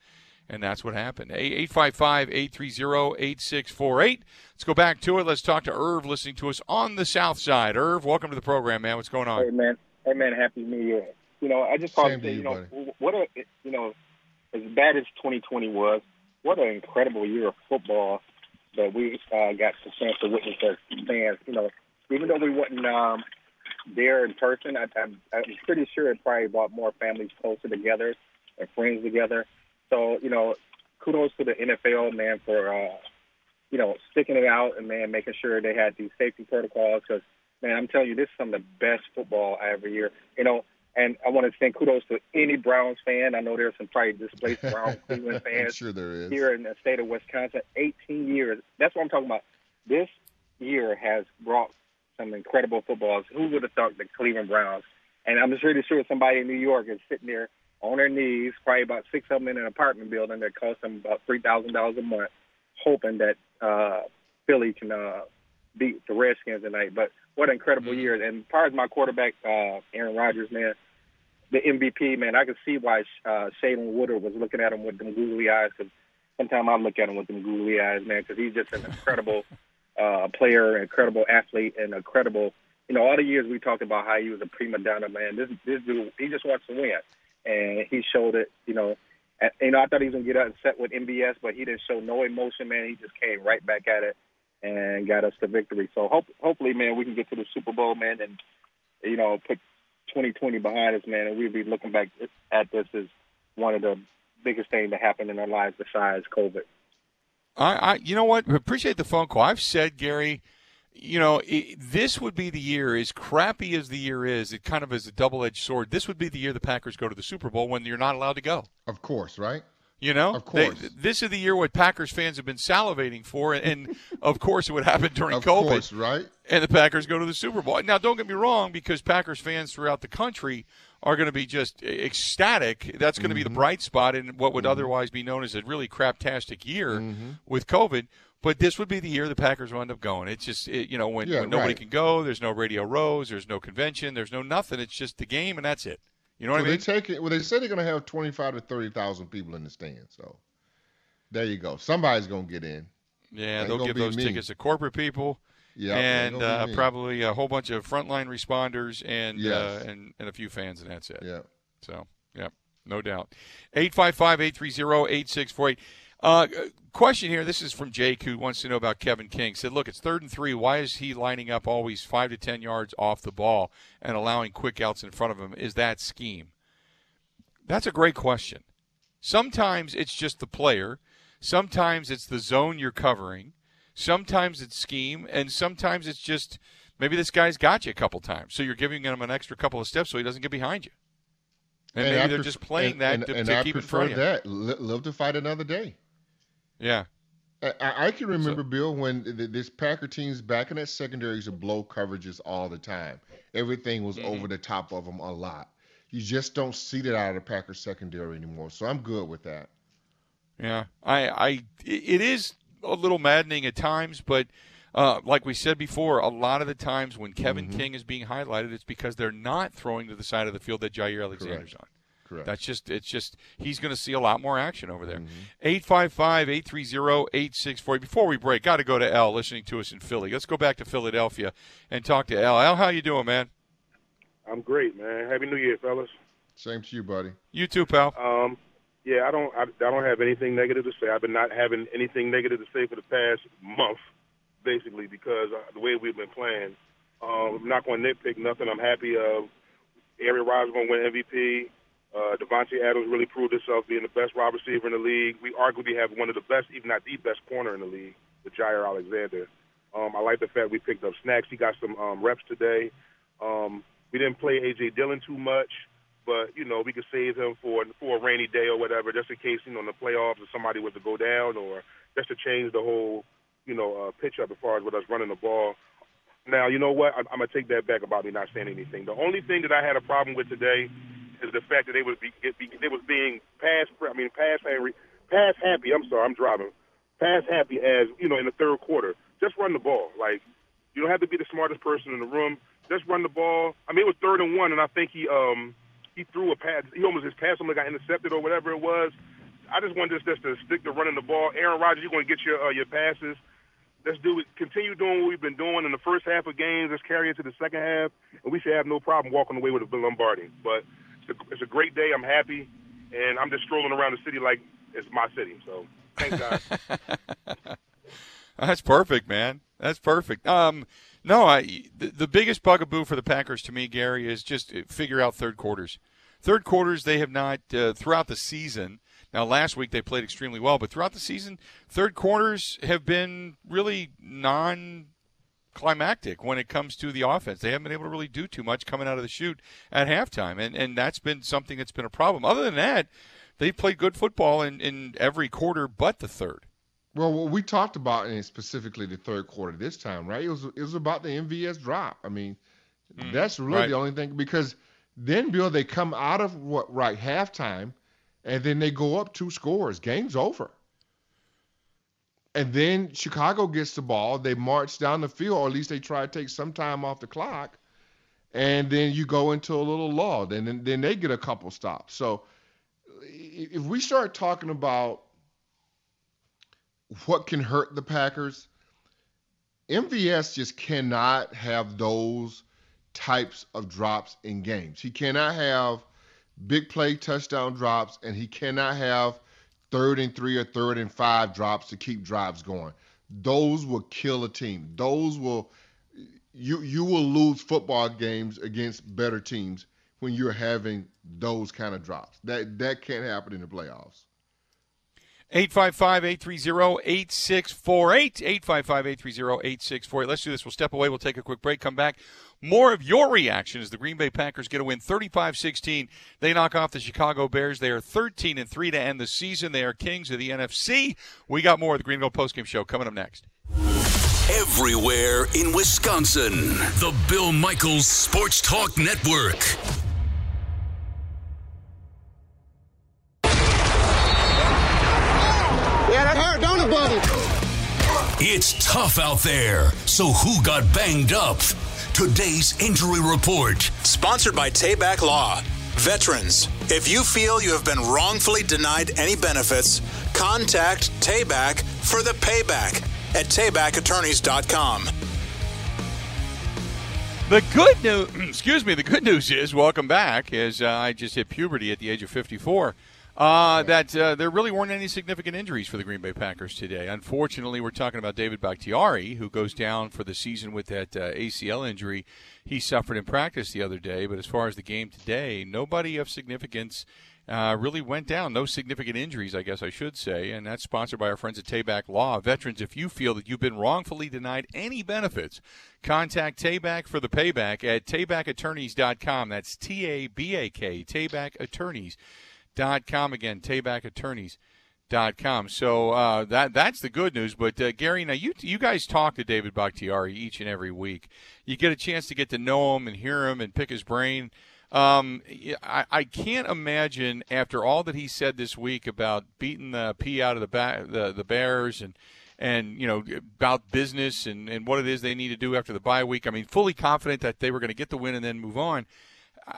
and that's what happened. 855-830-8648. Let's go back to it. Let's talk to Irv listening to us on the south side. Irv, welcome to the program, man. What's going on? Hey man, hey man, happy New Year. You know, I just thought Same to to say, you, you know, what a you know, as bad as 2020 was, what an incredible year of football that we uh, got the chance to witness as fans. You know, even though we wasn't um, there in person, I, I'm, I'm pretty sure it probably brought more families closer together and friends together. So you know, kudos to the NFL man for uh, you know sticking it out and man making sure they had these safety protocols because man, I'm telling you, this is some of the best football I ever hear. You know, and I want to send kudos to any Browns fan. I know there's some probably displaced Browns Cleveland I'm fans sure there is. here in the state of Wisconsin. 18 years. That's what I'm talking about. This year has brought some incredible footballs. Who would have thought the Cleveland Browns? And I'm just really sure somebody in New York is sitting there on their knees, probably about six of them in an apartment building that costs them about three thousand dollars a month, hoping that uh, Philly can uh, beat the Redskins tonight. But what an incredible year! And as far as my quarterback, uh, Aaron Rodgers, man, the MVP, man, I could see why uh, Shailene Woodley was looking at him with them googly eyes. Because sometimes I look at him with them googly eyes, man, because he's just an incredible uh, player, incredible athlete, and incredible. You know, all the years we talked about how he was a prima donna, man. This this dude, he just wants to win, and he showed it. You know, and, you know, I thought he was gonna get upset with MVS, but he didn't show no emotion, man. He just came right back at it and got us the victory. So hope, hopefully, man, we can get to the Super Bowl, man, and you know, put 2020 behind us, man, and we'll be looking back at this as one of the biggest things that happened in our lives besides COVID. I, I, you know what? Appreciate the phone call. I've said, Gary, you know, i this would be the year, as crappy as the year is, it kind of is a double-edged sword. This would be the year the Packers go to the Super Bowl when you're not allowed to go. Of course, right? You know, Of course. They- this is the year what Packers fans have been salivating for, and of course it would happen during Of COVID. course, right? And the Packers go to the Super Bowl. Now, don't get me wrong, because Packers fans throughout the country are going to be just ecstatic. That's going to be Mm-hmm. the bright spot in what would otherwise be known as a really craptastic year Mm-hmm. with COVID. But this would be the year the Packers will end up going. It's just it, you know when, Yeah, when nobody right. can go, there's no Radio Rows, there's no convention, there's no nothing. It's just the game and that's it. You know what I mean? They take it. Well, they said they're going to have twenty-five to thirty thousand people in the stands. So there you go. Somebody's going to get in. Yeah, Ain't they'll give those me. tickets to corporate people. Yeah, and uh, probably a whole bunch of frontline responders and Yes. uh, and and a few fans, and that's it. Yeah. So, yeah, no doubt. 855-830-8648. Uh, question here. This is from Jake, who wants to know about Kevin King. Said, "Look, it's third and three. Why is he lining up always five to ten yards off the ball and allowing quick outs in front of him? Is that scheme?" That's a great question. Sometimes it's just the player. Sometimes it's the zone you're covering. Sometimes it's scheme, and sometimes it's just maybe this guy's got you a couple times, so you're giving him an extra couple of steps so he doesn't get behind you. And, maybe I they're pref- just playing and- that and, to, and to I keep in front of that. Li- live to fight another day. Yeah. I, I can remember, Bill, when th- this Packer team's back in that secondary used to blow coverages all the time. Everything was Mm-hmm. over the top of them a lot. You just don't see that out of the Packer secondary anymore. So I'm good with that. Yeah, I, I, it is a little maddening at times, but uh, like we said before, a lot of the times when Kevin Mm-hmm. King is being highlighted, it's because they're not throwing to the side of the field that Jaire Alexander's on. Correct. That's just, it's just, he's going to see a lot more action over there. Mm-hmm. 855 830 8640. Before we break, got to go to L listening to us in Philly. Let's go back to Philadelphia and talk to L. L, how you doing, man? I'm great, man. Happy New Year, fellas. Same to you, buddy. You too, pal. Um, yeah, I don't, I, I don't have anything negative to say. I've been not having anything negative to say for the past month, basically, because uh, the way we've been playing. Um, I'm not going to nitpick nothing. I'm happy. Uh, Aaron Rodgers going to win MVP. Uh, Davante Adams really proved himself being the best wide receiver in the league. We arguably have one of the best, even not the best corner in the league, with Jaire Alexander. Um, I like the fact we picked up snacks. He got some um, reps today. Um, we didn't play AJ Dillon too much, but you know we could save him for for a rainy day or whatever, just in case you know in the playoffs if somebody was to go down or just to change the whole you know uh, pitch up as far as with us running the ball. Now you know what I, I'm gonna take that back about me not saying anything. The only thing that I had a problem with today is the fact that they was be, they was being pass I mean pass angry, pass happy. I'm sorry, I'm driving. Pass happy as you know in the third quarter. Just run the ball. Like you don't have to be the smartest person in the room. Just run the ball. I mean, it was third and one, and I think he um he threw a pass. He almost his pass almost got intercepted or whatever it was. I just wanted us just to stick to running the ball. Aaron Rodgers, you're going to get your uh, your passes. Let's do it. Continue doing what we've been doing in the first half of games. Let's carry it to the second half, and we should have no problem walking away with a Lombardi. But it's a, it's a great day. I'm happy, and I'm just strolling around the city like it's my city. So thanks, guys. That's perfect, man. That's perfect. Um, no, I the, the biggest bugaboo for the Packers to me, Gary, is just uh, figure out third quarters. Third quarters, they have not uh, throughout the season. Now, last week they played extremely well, but throughout the season, third quarters have been really non climactic when it comes to the offense. They haven't been able to really do too much coming out of the chute at halftime, and and that's been something that's been a problem. Other than that, they've played good football in, in every quarter but the third. Well, what we talked about in specifically the third quarter this time, right? It was it was about the MVS drop. I mean, mm, that's really right. the only thing because then Bill they come out of what right halftime, and then they go up two scores. Game's over. And then Chicago gets the ball. They march down the field, or at least they try to take some time off the clock. And then you go into a little lull. Then, then they get a couple stops. So if we start talking about what can hurt the Packers, MVS just cannot have those types of drops in games. He cannot have big play touchdown drops, and he cannot have third and three or third and five drops to keep drives going. Those will kill a team. Those will you you will lose football games against better teams when you're having those kind of drops. That that can't happen in the playoffs. 855 830 8648. 855 830 8648. Let's do this. We'll step away. We'll take a quick break. Come back. More of your reaction as the Green Bay Packers get a win 35 16. They knock off the Chicago Bears. They are 13 and 3 to end the season. They are kings of the NFC. We got more of the Green and Gold Postgame Show coming up next. Everywhere in Wisconsin. The Bill Michaels Sports Talk Network. Yeah, that hurt, don't it, buddy? It's tough out there. So who got banged up? Today's injury report. Sponsored by Tayback Law. Veterans, if you feel you have been wrongfully denied any benefits, contact Tayback for the payback at taybackattorneys.com. The good news, excuse me, the good news is, welcome back, is uh, I just hit puberty at the age of 54. Uh, that uh, there really weren't any significant injuries for the Green Bay Packers today. Unfortunately, we're talking about David Bakhtiari, who goes down for the season with that uh, ACL injury he suffered in practice the other day. But as far as the game today, nobody of significance uh, really went down. No significant injuries, I guess I should say. And that's sponsored by our friends at Tabak Law. Veterans, if you feel that you've been wrongfully denied any benefits, contact Tabak for the payback at tabakattorneys.com. That's T A B A K, Tabak Attorneys com again tabakattorneys.com so uh, that that's the good news but uh, gary now you you guys talk to david bakhtiari each and every week you get a chance to get to know him and hear him and pick his brain um, I, I can't imagine after all that he said this week about beating the pee out of the, ba- the the Bears and and you know about business and, and what it is they need to do after the bye week. I mean, fully confident that they were going to get the win and then move on.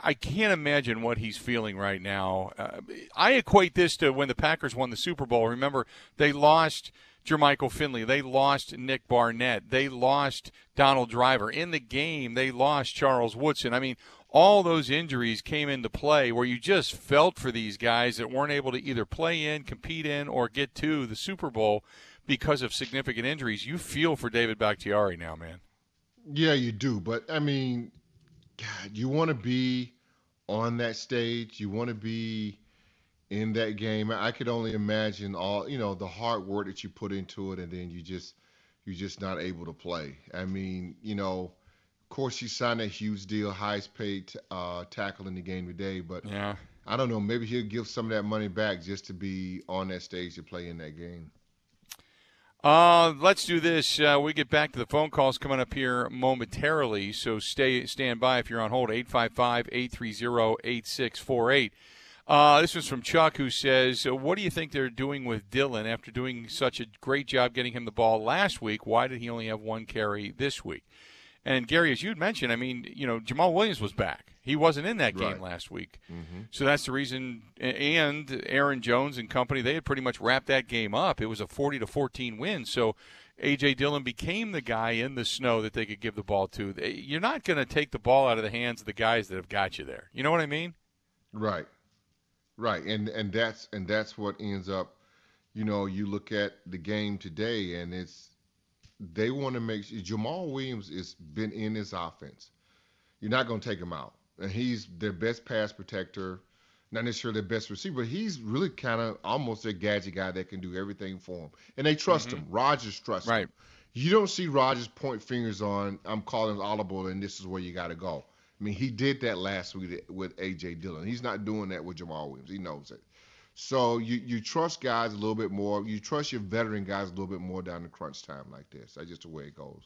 I can't imagine what he's feeling right now. Uh, I equate this to when the Packers won the Super Bowl. Remember, they lost Jermichael Finley. They lost Nick Barnett. They lost Donald Driver. In the game, they lost Charles Woodson. I mean, all those injuries came into play where you just felt for these guys that weren't able to either play in, compete in, or get to the Super Bowl because of significant injuries. You feel for David Bakhtiari now, man. Yeah, you do. But, I mean, God, you want to be on that stage. You want to be in that game. I could only imagine all you know the hard work that you put into it, and then you just you're just not able to play. I mean, you know, of course you signed a huge deal, highest paid uh, tackle in the game today, but yeah. I don't know. Maybe he'll give some of that money back just to be on that stage to play in that game. Uh, let's do this. Uh, we get back to the phone calls coming up here momentarily, so stay stand by if you're on hold. 855-830-8648. Uh, this was from Chuck, who says, "What do you think they're doing with Dillon after doing such a great job getting him the ball last week? Why did he only have one carry this week?" And Gary, as you'd mentioned, I mean, you know, Jamaal Williams was back. He wasn't in that game right. last week, mm-hmm. so that's the reason. And Aaron Jones and company, they had pretty much wrapped that game up. It was a forty to fourteen win. So AJ Dillon became the guy in the snow that they could give the ball to. You're not going to take the ball out of the hands of the guys that have got you there. You know what I mean? Right, right, and and that's and that's what ends up. You know, you look at the game today, and it's they want to make sure Jamaal Williams has been in this offense. You're not going to take him out, and he's their best pass protector, not necessarily their best receiver. He's really kind of almost a gadget guy that can do everything for them, and they trust Mhm. him. Rodgers trusts Right. him. You don't see Rodgers point fingers on I'm calling audible, and this is where you got to go. I mean, he did that last week with AJ Dillon. He's not doing that with Jamaal Williams. He knows it. So you you trust guys a little bit more. You trust your veteran guys a little bit more down the crunch time like this. That's just the way it goes.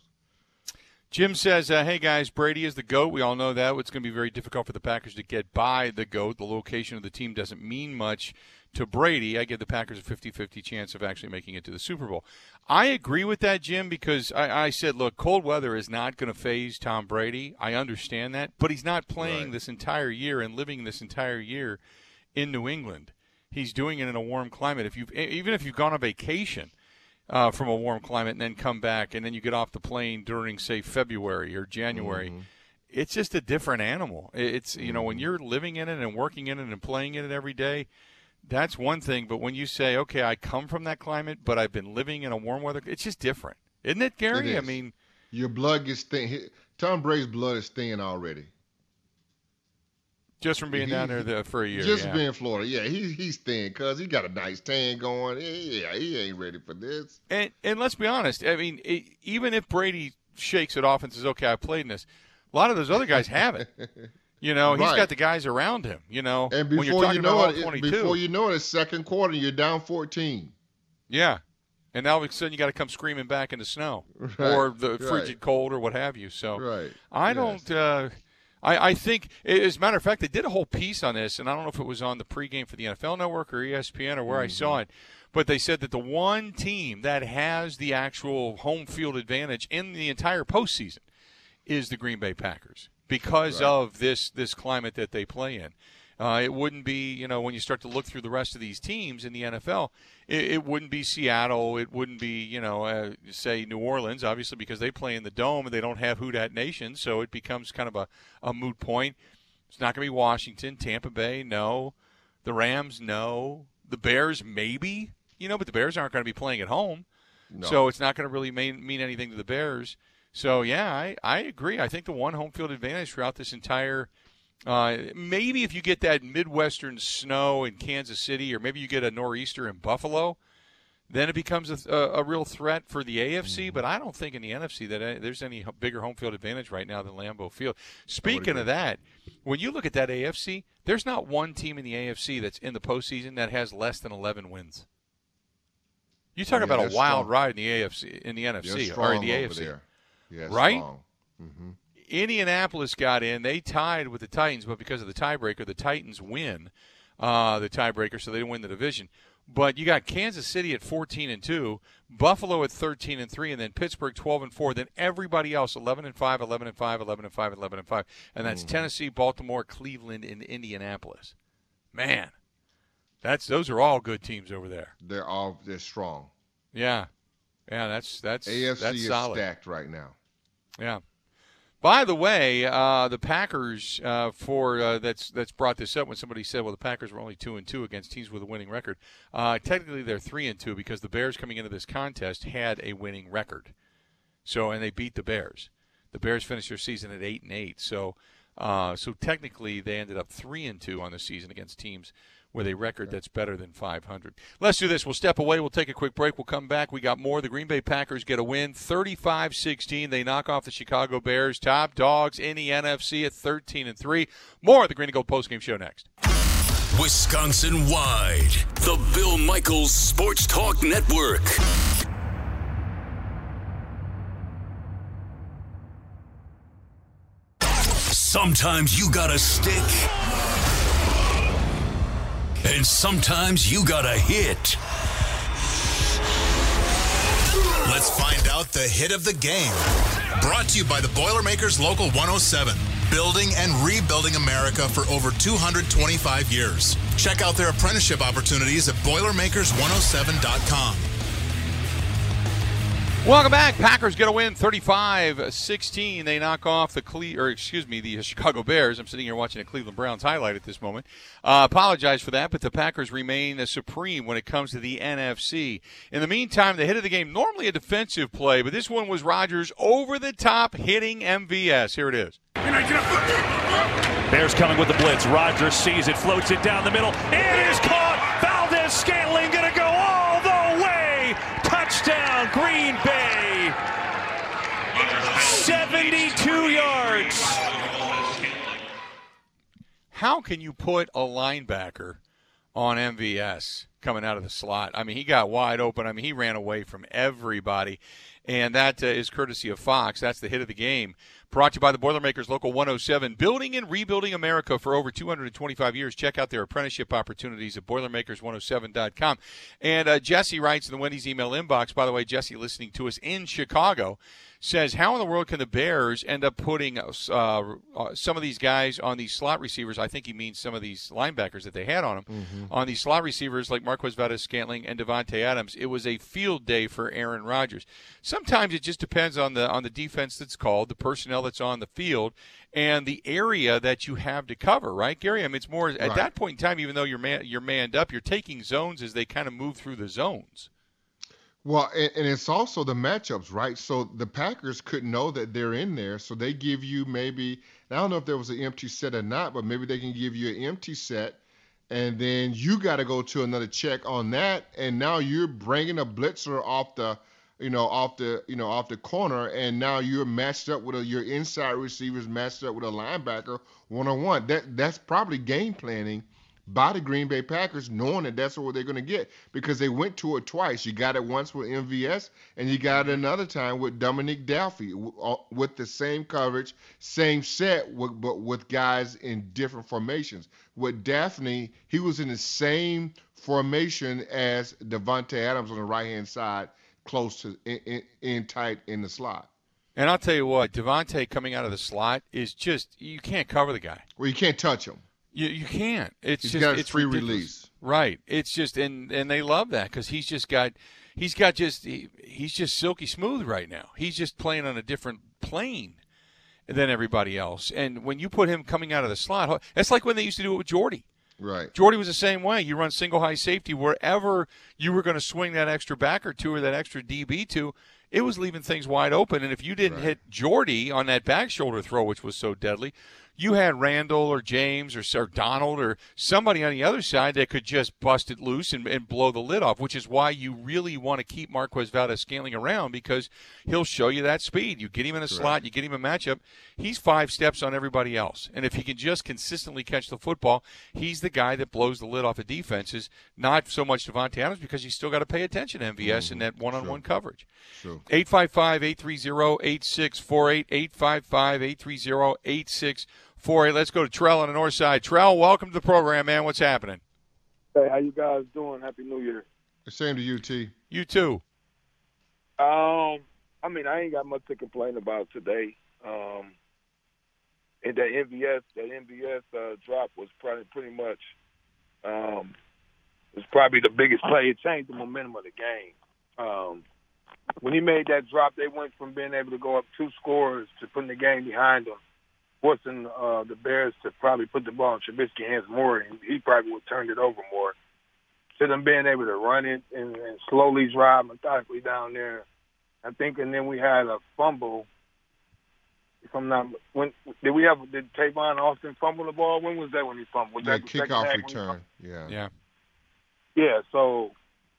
Jim says, uh, "Hey guys, Brady is the goat. We all know that. It's going to be very difficult for the Packers to get by the goat. The location of the team doesn't mean much to Brady. I give the Packers a 50-50 chance of actually making it to the Super Bowl. I agree with that, Jim, because I, I said, look, cold weather is not going to phase Tom Brady. I understand that, but he's not playing Right. this entire year and living this entire year in New England. He's doing it in a warm climate. If you even if you've gone on vacation." Uh, from a warm climate and then come back and then you get off the plane during say February or January. Mhm. It's just a different animal. It's you know when you're living in it and working in it and playing in it every day, that's one thing. But when you say, okay, I come from that climate, but I've been living in a warm weather, it's just different, isn't it, Gary? It I mean, Your blood gets thin. Tom Brady's blood is thin already. Just from being He- down there the, for a year. Just yeah. being in Florida, yeah, he, he's thin because he got a nice tan going. Yeah, he ain't ready for this. And and let's be honest. I mean, it, even if Brady shakes it off and says, "Okay, I played in this," a lot of those other guys haven't. You know, he's Right. got the guys around him. You know, And when you're before talking you know about it, it- 22. before you know it, it's second quarter, you're down 14. Yeah. And now all of a sudden you got to come screaming back in the snow Right, or the right. frigid cold or what have you. So Right, I yes. don't. Uh, I, I think, as a matter of fact, they did a whole piece on this, and I don't know if it was on the pregame for the NFL Network or ESPN or where mm-hmm. I saw it, but they said that the one team that has the actual home field advantage in the entire postseason is the Green Bay Packers because right. of this this climate that they play in. Uh, it wouldn't be, you know, when you start to look through the rest of these teams in the NFL, it, it wouldn't be Seattle. It wouldn't be, you know, uh, say New Orleans, obviously, because they play in the dome and they don't have Who Dat Nation, so it becomes kind of a, a moot point. It's not going to be Washington, Tampa Bay, no. The Rams, no. The Bears, maybe, you know, but the Bears aren't going to be playing at home. No. So it's not going to really mean, mean anything to the Bears. So, yeah, I, I agree. I think the one home field advantage throughout this entire – uh, maybe if you get that Midwestern snow in Kansas City, or maybe you get a nor'easter in Buffalo, then it becomes a, a, a real threat for the AFC. Mm-hmm. But I don't think in the NFC that there's any bigger home field advantage right now than Lambeau Field. Speaking of that, when you look at that AFC, there's not one team in the AFC that's in the postseason that has less than 11 wins. You talk about a wild strong. ride in the AFC, in the NFC, or in the AFC, yeah, right? Mm-hmm. Indianapolis got in. They tied with the Titans, but because of the tiebreaker, the Titans win uh, the tiebreaker, so they didn't win the division. But you got Kansas City at 14 and 2, Buffalo at 13 and 3, and then Pittsburgh 12 and 4. Then everybody else 11 and 5, 11 and 5, 11 and 5, 11 and 5. And that's mm. Tennessee, Baltimore, Cleveland, and Indianapolis. Man, that's those are all good teams over there. They're all they're strong. Yeah, yeah, that's that's AFC that's is solid. stacked right now. Yeah. By the way, uh, the Packers uh, for uh, that's that's brought this up when somebody said, "Well, the Packers were only two and two against teams with a winning record." Uh, technically, they're three and two because the Bears coming into this contest had a winning record. So, and they beat the Bears. The Bears finished their season at eight and eight. So, uh, so technically, they ended up three and two on the season against teams with a record that's better than 500. Let's do this. We'll step away. We'll take a quick break. We'll come back. We got more. The Green Bay Packers get a win 35 16. They knock off the Chicago Bears, top dogs in the NFC at 13 and 3. More of the Green and Gold postgame show next. Wisconsin wide, the Bill Michaels Sports Talk Network. Sometimes you gotta stick and sometimes you gotta hit. Let's find out the hit of the game. Brought to you by the Boilermakers Local 107. Building and rebuilding America for over 225 years. Check out their apprenticeship opportunities at BoilerMakers107.com. Welcome back. Packers get a win 35-16. They knock off the Cle- or excuse me, the Chicago Bears. I'm sitting here watching a Cleveland Browns highlight at this moment. Uh, apologize for that, but the Packers remain supreme when it comes to the NFC. In the meantime, the hit of the game, normally a defensive play, but this one was Rodgers over the top hitting MVS. Here it is. Bears coming with the blitz. Rodgers sees it, floats it down the middle. It is caught. Valdes Scantling going to go all the way. Touchdown, Green Bay. 72 yards. How can you put a linebacker on MVS coming out of the slot? I mean, he got wide open. I mean, he ran away from everybody. And that uh, is courtesy of Fox. That's the hit of the game. Brought to you by the Boilermakers Local 107. Building and rebuilding America for over 225 years. Check out their apprenticeship opportunities at Boilermakers107.com. And uh, Jesse writes in the Wendy's email inbox, by the way, Jesse listening to us in Chicago says, How in the world can the Bears end up putting uh, uh, some of these guys on these slot receivers? I think he means some of these linebackers that they had on them, mm-hmm. on these slot receivers like Marquez Valdes Scantling and Davante Adams. It was a field day for Aaron Rodgers. Sometimes it just depends on the on the defense that's called, the personnel that's on the field, and the area that you have to cover, right, Gary? I mean, it's more at right. that point in time, even though you're man, you're manned up, you're taking zones as they kind of move through the zones. Well, and, and, it's also the matchups, right? So the Packers couldn't know that they're in there, so they give you maybe I don't know if there was an empty set or not, but maybe they can give you an empty set, and then you got to go to another check on that, and now you're bringing a blitzer off the, you know, off the, you know, off the corner, and now you're matched up with a, your inside receivers matched up with a linebacker one on one. That that's probably game planning by the Green Bay Packers, knowing that that's what they're going to get because they went to it twice. You got it once with MVS, and you got it another time with Dominique Dafney uh, with the same coverage, same set, but with guys in different formations. With Dafney, he was in the same formation as Davante Adams on the right hand side, close to in, in, in tight in the slot. And I'll tell you what, Davante coming out of the slot is just you can't cover the guy. Well, you can't touch him. You you can't. It's he's just got it's free ridiculous. release. Right. It's just and and they love that because he's just got he's got just he, he's just silky smooth right now. He's just playing on a different plane than everybody else. And when you put him coming out of the slot, that's like when they used to do it with Jordy. Right. Jordy was the same way. You run single high safety wherever you were going to swing that extra back or two or that extra DB to. It was leaving things wide open, and if you didn't Right. hit Jordy on that back shoulder throw, which was so deadly, you had Randall or James or, or Donald or somebody on the other side that could just bust it loose and, and blow the lid off, which is why you really want to keep Marquez Valdes Scantling around because he'll show you that speed. You get him in a slot, you get him a matchup. He's five steps on everybody else. And if he can just consistently catch the football, he's the guy that blows the lid off of defenses, not so much Davante Adams because he's still got to pay attention to MVS in mm-hmm. that one on one coverage. Sure. 855 830 8648. 855 830 8648. Let's go to Trell on the north side. Trell, welcome to the program, man. What's happening? Hey, how you guys doing? Happy New Year. Same to you, T. You too. Um, I mean, I ain't got much to complain about today. Um, and that MVS, that MVS uh, drop was probably pretty much, um, was probably the biggest play. It changed the momentum of the game. Um, when he made that drop, they went from being able to go up two scores to putting the game behind them, forcing uh, the Bears to probably put the ball in Trubisky's hands more, and he probably would have turned it over more. To them being able to run it and, and slowly drive methodically down there, I think, and then we had a fumble. If I'm not, when did we have? Did Tavon Austin fumble the ball? When was that when he fumbled? Was That that kickoff half when he return. Yeah. Yeah. yeah, so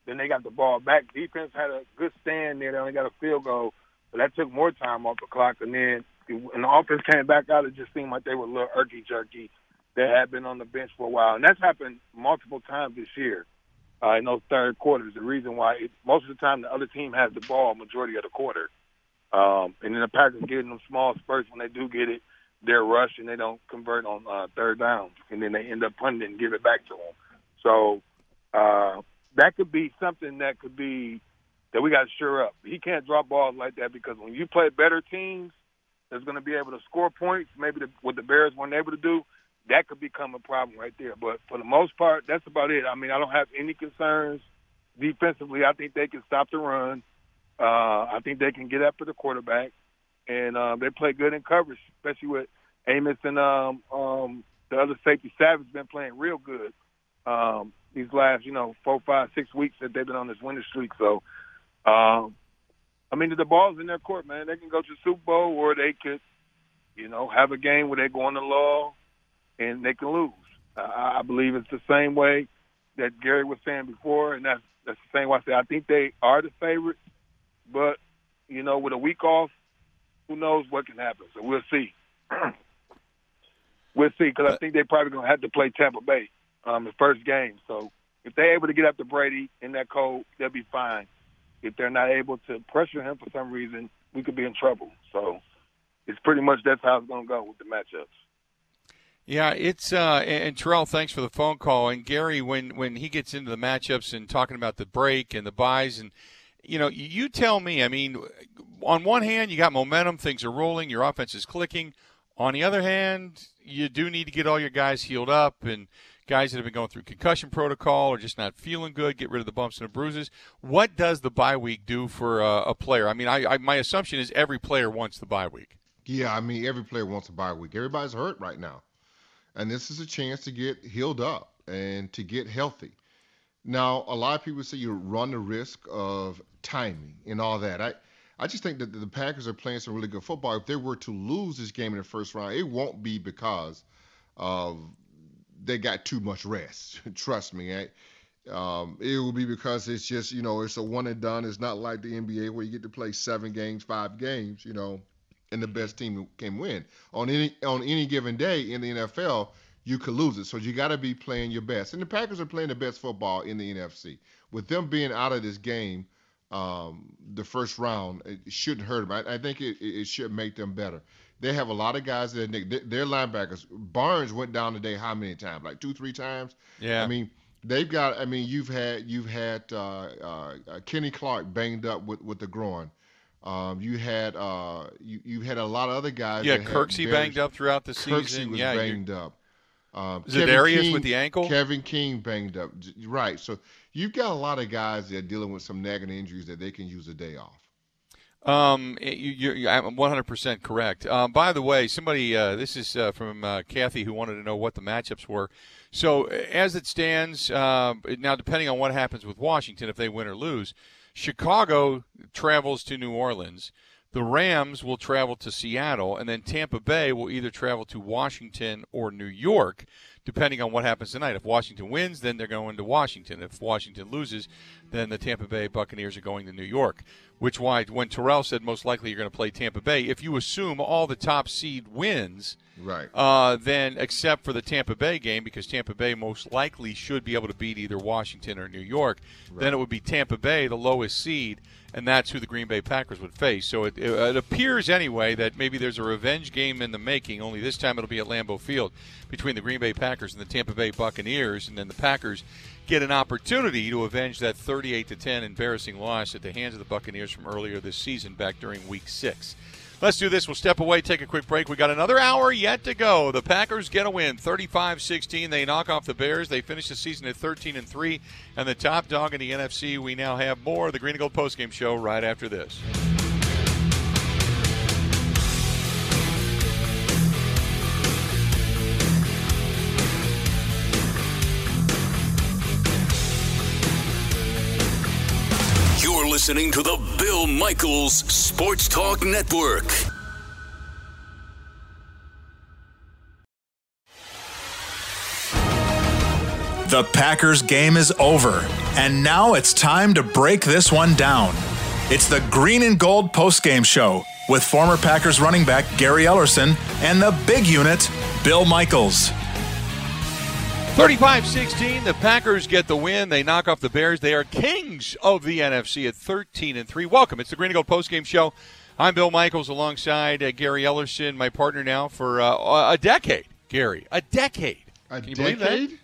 then they got the ball back. Defense had a good stand there. They only got a field goal, but that took more time off the clock. And then when the offense came back out, it just seemed like they were a little irky jerky. They had been on the bench for a while, and that's happened multiple times this year uh, in those third quarters. The reason why it, most of the time the other team has the ball majority of the quarter, um, and then the Packers getting them small spurts when they do get it. They're rushed and they don't convert on uh, third downs, and then they end up punting and give it back to them. So uh, that could be something that could be that we got to sure up. He can't drop balls like that because when you play better teams that's going to be able to score points, maybe the, what the Bears weren't able to do, that could become a problem right there. But for the most part, that's about it. I mean, I don't have any concerns defensively. I think they can stop the run. Uh, I think they can get after the quarterback, and uh, they play good in coverage, especially with Amos and um, um, the other safety Savage been playing real good um, these last, you know, four, five, six weeks that they've been on this winning streak. So, um, I mean, the ball's in their court, man. They can go to the Super Bowl, or they could, you know, have a game where they go on the law and they can lose. Uh, I I believe it's the same way that Gary was saying before, and that's that's the same way I say I think they are the favorites, but you know, with a week off, who knows what can happen? So we'll see. we'll see because I think they're probably going to have to play Tampa Bay um, the first game. So if they're able to get after Brady in that cold, they'll be fine. If they're not able to pressure him for some reason, we could be in trouble. So it's pretty much that's how it's going to go with the matchups. Yeah, it's uh, and Terrell, thanks for the phone call. And Gary, when when he gets into the matchups and talking about the break and the buys, and you know, you tell me. I mean, on one hand, you got momentum, things are rolling, your offense is clicking. On the other hand, you do need to get all your guys healed up and guys that have been going through concussion protocol or just not feeling good, get rid of the bumps and the bruises. What does the bye week do for uh, a player? I mean, I, I my assumption is every player wants the bye week. Yeah, I mean, every player wants a bye week. Everybody's hurt right now. And this is a chance to get healed up and to get healthy. Now, a lot of people say you run the risk of timing and all that. I, I just think that the Packers are playing some really good football. If they were to lose this game in the first round, it won't be because of they got too much rest. Trust me. I, um, it will be because it's just, you know, it's a one and done. It's not like the NBA where you get to play seven games, five games, you know, and the best team can win. On any on any given day in the NFL, you could lose it. So you got to be playing your best. And the Packers are playing the best football in the NFC. With them being out of this game, um, the first round, it shouldn't hurt them. I, I think it, it should make them better. They have a lot of guys that their linebackers. Barnes went down today how many times? Like two, three times. Yeah. I mean, they've got. I mean, you've had you've had uh, uh, Kenny Clark banged up with with the groin. Um, you had uh, you you had a lot of other guys. Yeah, Kirksey banged up throughout the Kirksey season. was yeah, banged up. Um, Za'Darius King, with the ankle. Kevin King banged up. Right. So you've got a lot of guys that are dealing with some nagging injuries that they can use a day off. Um, you, I'm 100% correct. Um, by the way, somebody, uh, this is uh, from uh, Kathy who wanted to know what the matchups were. So as it stands uh, now, depending on what happens with Washington, if they win or lose, Chicago travels to New Orleans. The Rams will travel to Seattle, and then Tampa Bay will either travel to Washington or New York depending on what happens tonight. If Washington wins, then they're going to Washington. If Washington loses, then the Tampa Bay Buccaneers are going to New York. Which why when Terrell said most likely you're going to play Tampa Bay, if you assume all the top seed wins, right? Uh, then except for the Tampa Bay game, because Tampa Bay most likely should be able to beat either Washington or New York, right. then it would be Tampa Bay, the lowest seed, and that's who the Green Bay Packers would face. So it, it, it, appears anyway that maybe there's a revenge game in the making. Only this time it'll be at Lambeau Field between the Green Bay Packers and the Tampa Bay Buccaneers, and then the Packers get an opportunity to avenge that 38 to 10 embarrassing loss at the hands of the Buccaneers from earlier this season back during week 6. Let's do this. We'll step away, take a quick break. We got another hour yet to go. The Packers get a win, 35-16. They knock off the Bears. They finish the season at 13 and 3 and the top dog in the NFC. We now have more of the Green and Gold postgame show right after this. Listening to the Bill Michaels Sports Talk Network. The Packers game is over, and now it's time to break this one down. It's the Green and Gold postgame show with former Packers running back Gary Ellerson and the big unit, Bill Michaels. 35 16, the Packers get the win. They knock off the Bears. They are kings of the NFC at 13 and 3. Welcome. It's the Green and Gold postgame show. I'm Bill Michaels alongside uh, Gary Ellerson, my partner now for uh, a decade. Gary, a decade. A Can you decade? believe that?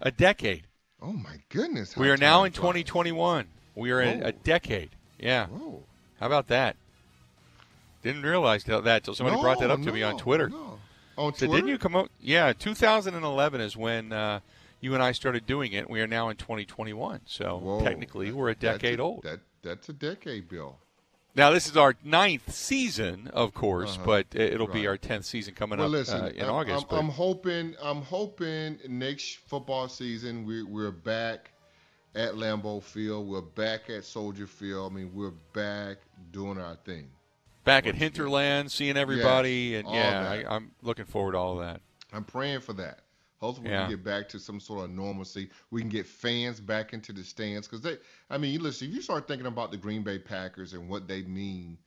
A decade. Oh, my goodness. We are now in 2021. We are in Whoa. a decade. Yeah. Whoa. How about that? Didn't realize that until somebody No, brought that up to me on Twitter. no. So didn't you come out? Yeah, 2011 is when uh, you and I started doing it. We are now in 2021, so Whoa. technically we're a decade old. That, that's a decade, Bill. Now this is our ninth season, of course, Uh-huh. but it- it'll be our tenth season coming well, up listen, uh, in I'm, August. I'm, I'm hoping. I'm hoping next football season we, we're back at Lambeau Field. We're back at Soldier Field. I mean, we're back doing our thing. Back at Hinterland, seeing everybody, and yeah. I, I'm looking forward to all of that. I'm praying for that. Hopefully, Yeah. we can get back to some sort of normalcy. We can get fans back into the stands because they. I mean, you listen. If you start thinking about the Green Bay Packers and what they mean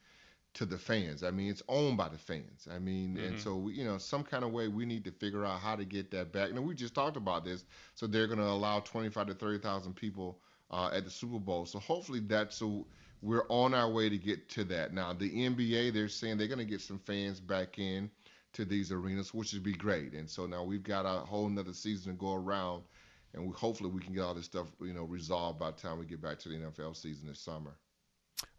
to the fans, I mean, it's owned by the fans. I mean, and Mhm. so we, you know, some kind of way we need to figure out how to get that back. And we just talked about this. So they're going to allow 25 to 30 thousand people uh, at the Super Bowl. So hopefully that's so we're on our way to get to that. Now the NBA, they're saying they're going to get some fans back in to these arenas, which would be great. And so now we've got a whole nother season to go around, and we, hopefully we can get all this stuff, you know, resolved by the time we get back to the NFL season this summer.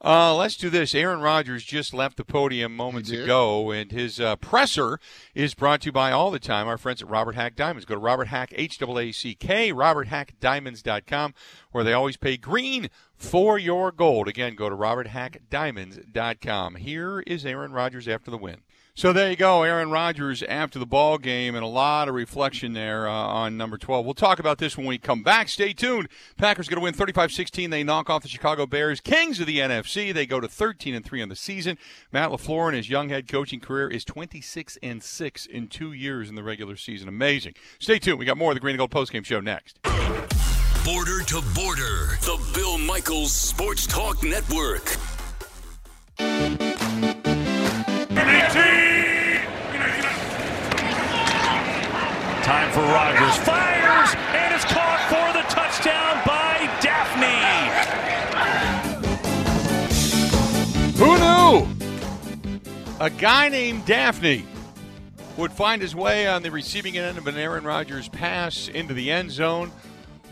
Uh, let's do this. Aaron Rodgers just left the podium moments ago, and his uh, presser is brought to you by all the time our friends at Robert Haack Diamonds. Go to Robert Haack H A A C K RobertHaackDiamonds.com, where they always pay green for your gold. Again, go to RobertHaackDiamonds.com. Here is Aaron Rodgers after the win. So there you go, Aaron Rodgers after the ball game, and a lot of reflection there uh, on number 12. We'll talk about this when we come back. Stay tuned. Packers going to win 35-16. They knock off the Chicago Bears, kings of the NFC. They go to 13 and 3 on the season. Matt LaFleur in his young head coaching career is 26 and 6 in 2 years in the regular season. Amazing. Stay tuned. We got more of the Green and Gold postgame show next. Border to border, the Bill Michaels Sports Talk Network. Time for Rodgers. Fires, and it's caught for the touchdown by Dafney. Who knew? A guy named Dafney would find his way on the receiving end of an Aaron Rodgers pass into the end zone.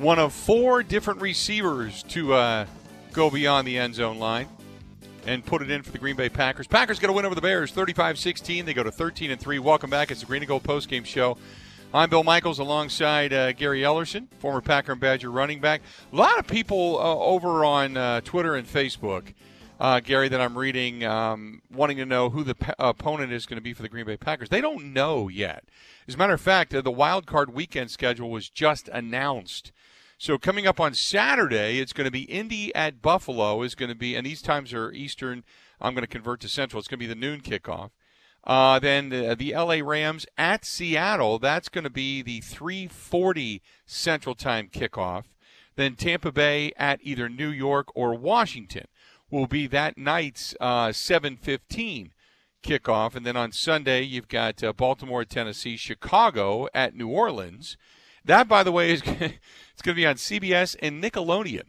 One of four different receivers to uh, go beyond the end zone line and put it in for the Green Bay Packers. Packers going to win over the Bears 35-16. They go to 13 and 3. Welcome back. It's the Green and Gold postgame show. I'm Bill Michaels alongside uh, Gary Ellerson, former Packer and Badger running back. A lot of people uh, over on uh, Twitter and Facebook, uh, Gary, that I'm reading, um, wanting to know who the opponent is going to be for the Green Bay Packers. They don't know yet. As a matter of fact, uh, the wild card weekend schedule was just announced. So coming up on Saturday, it's going to be Indy at Buffalo. Is going to be, and these times are Eastern. I'm going to convert to Central. It's going to be the noon kickoff. Uh, then the, the LA Rams at Seattle. That's going to be the 3:40 Central Time kickoff. Then Tampa Bay at either New York or Washington will be that night's uh, 7:15 kickoff. And then on Sunday, you've got uh, Baltimore Tennessee, Chicago at New Orleans. That, by the way, is it's going to be on CBS and Nickelodeon.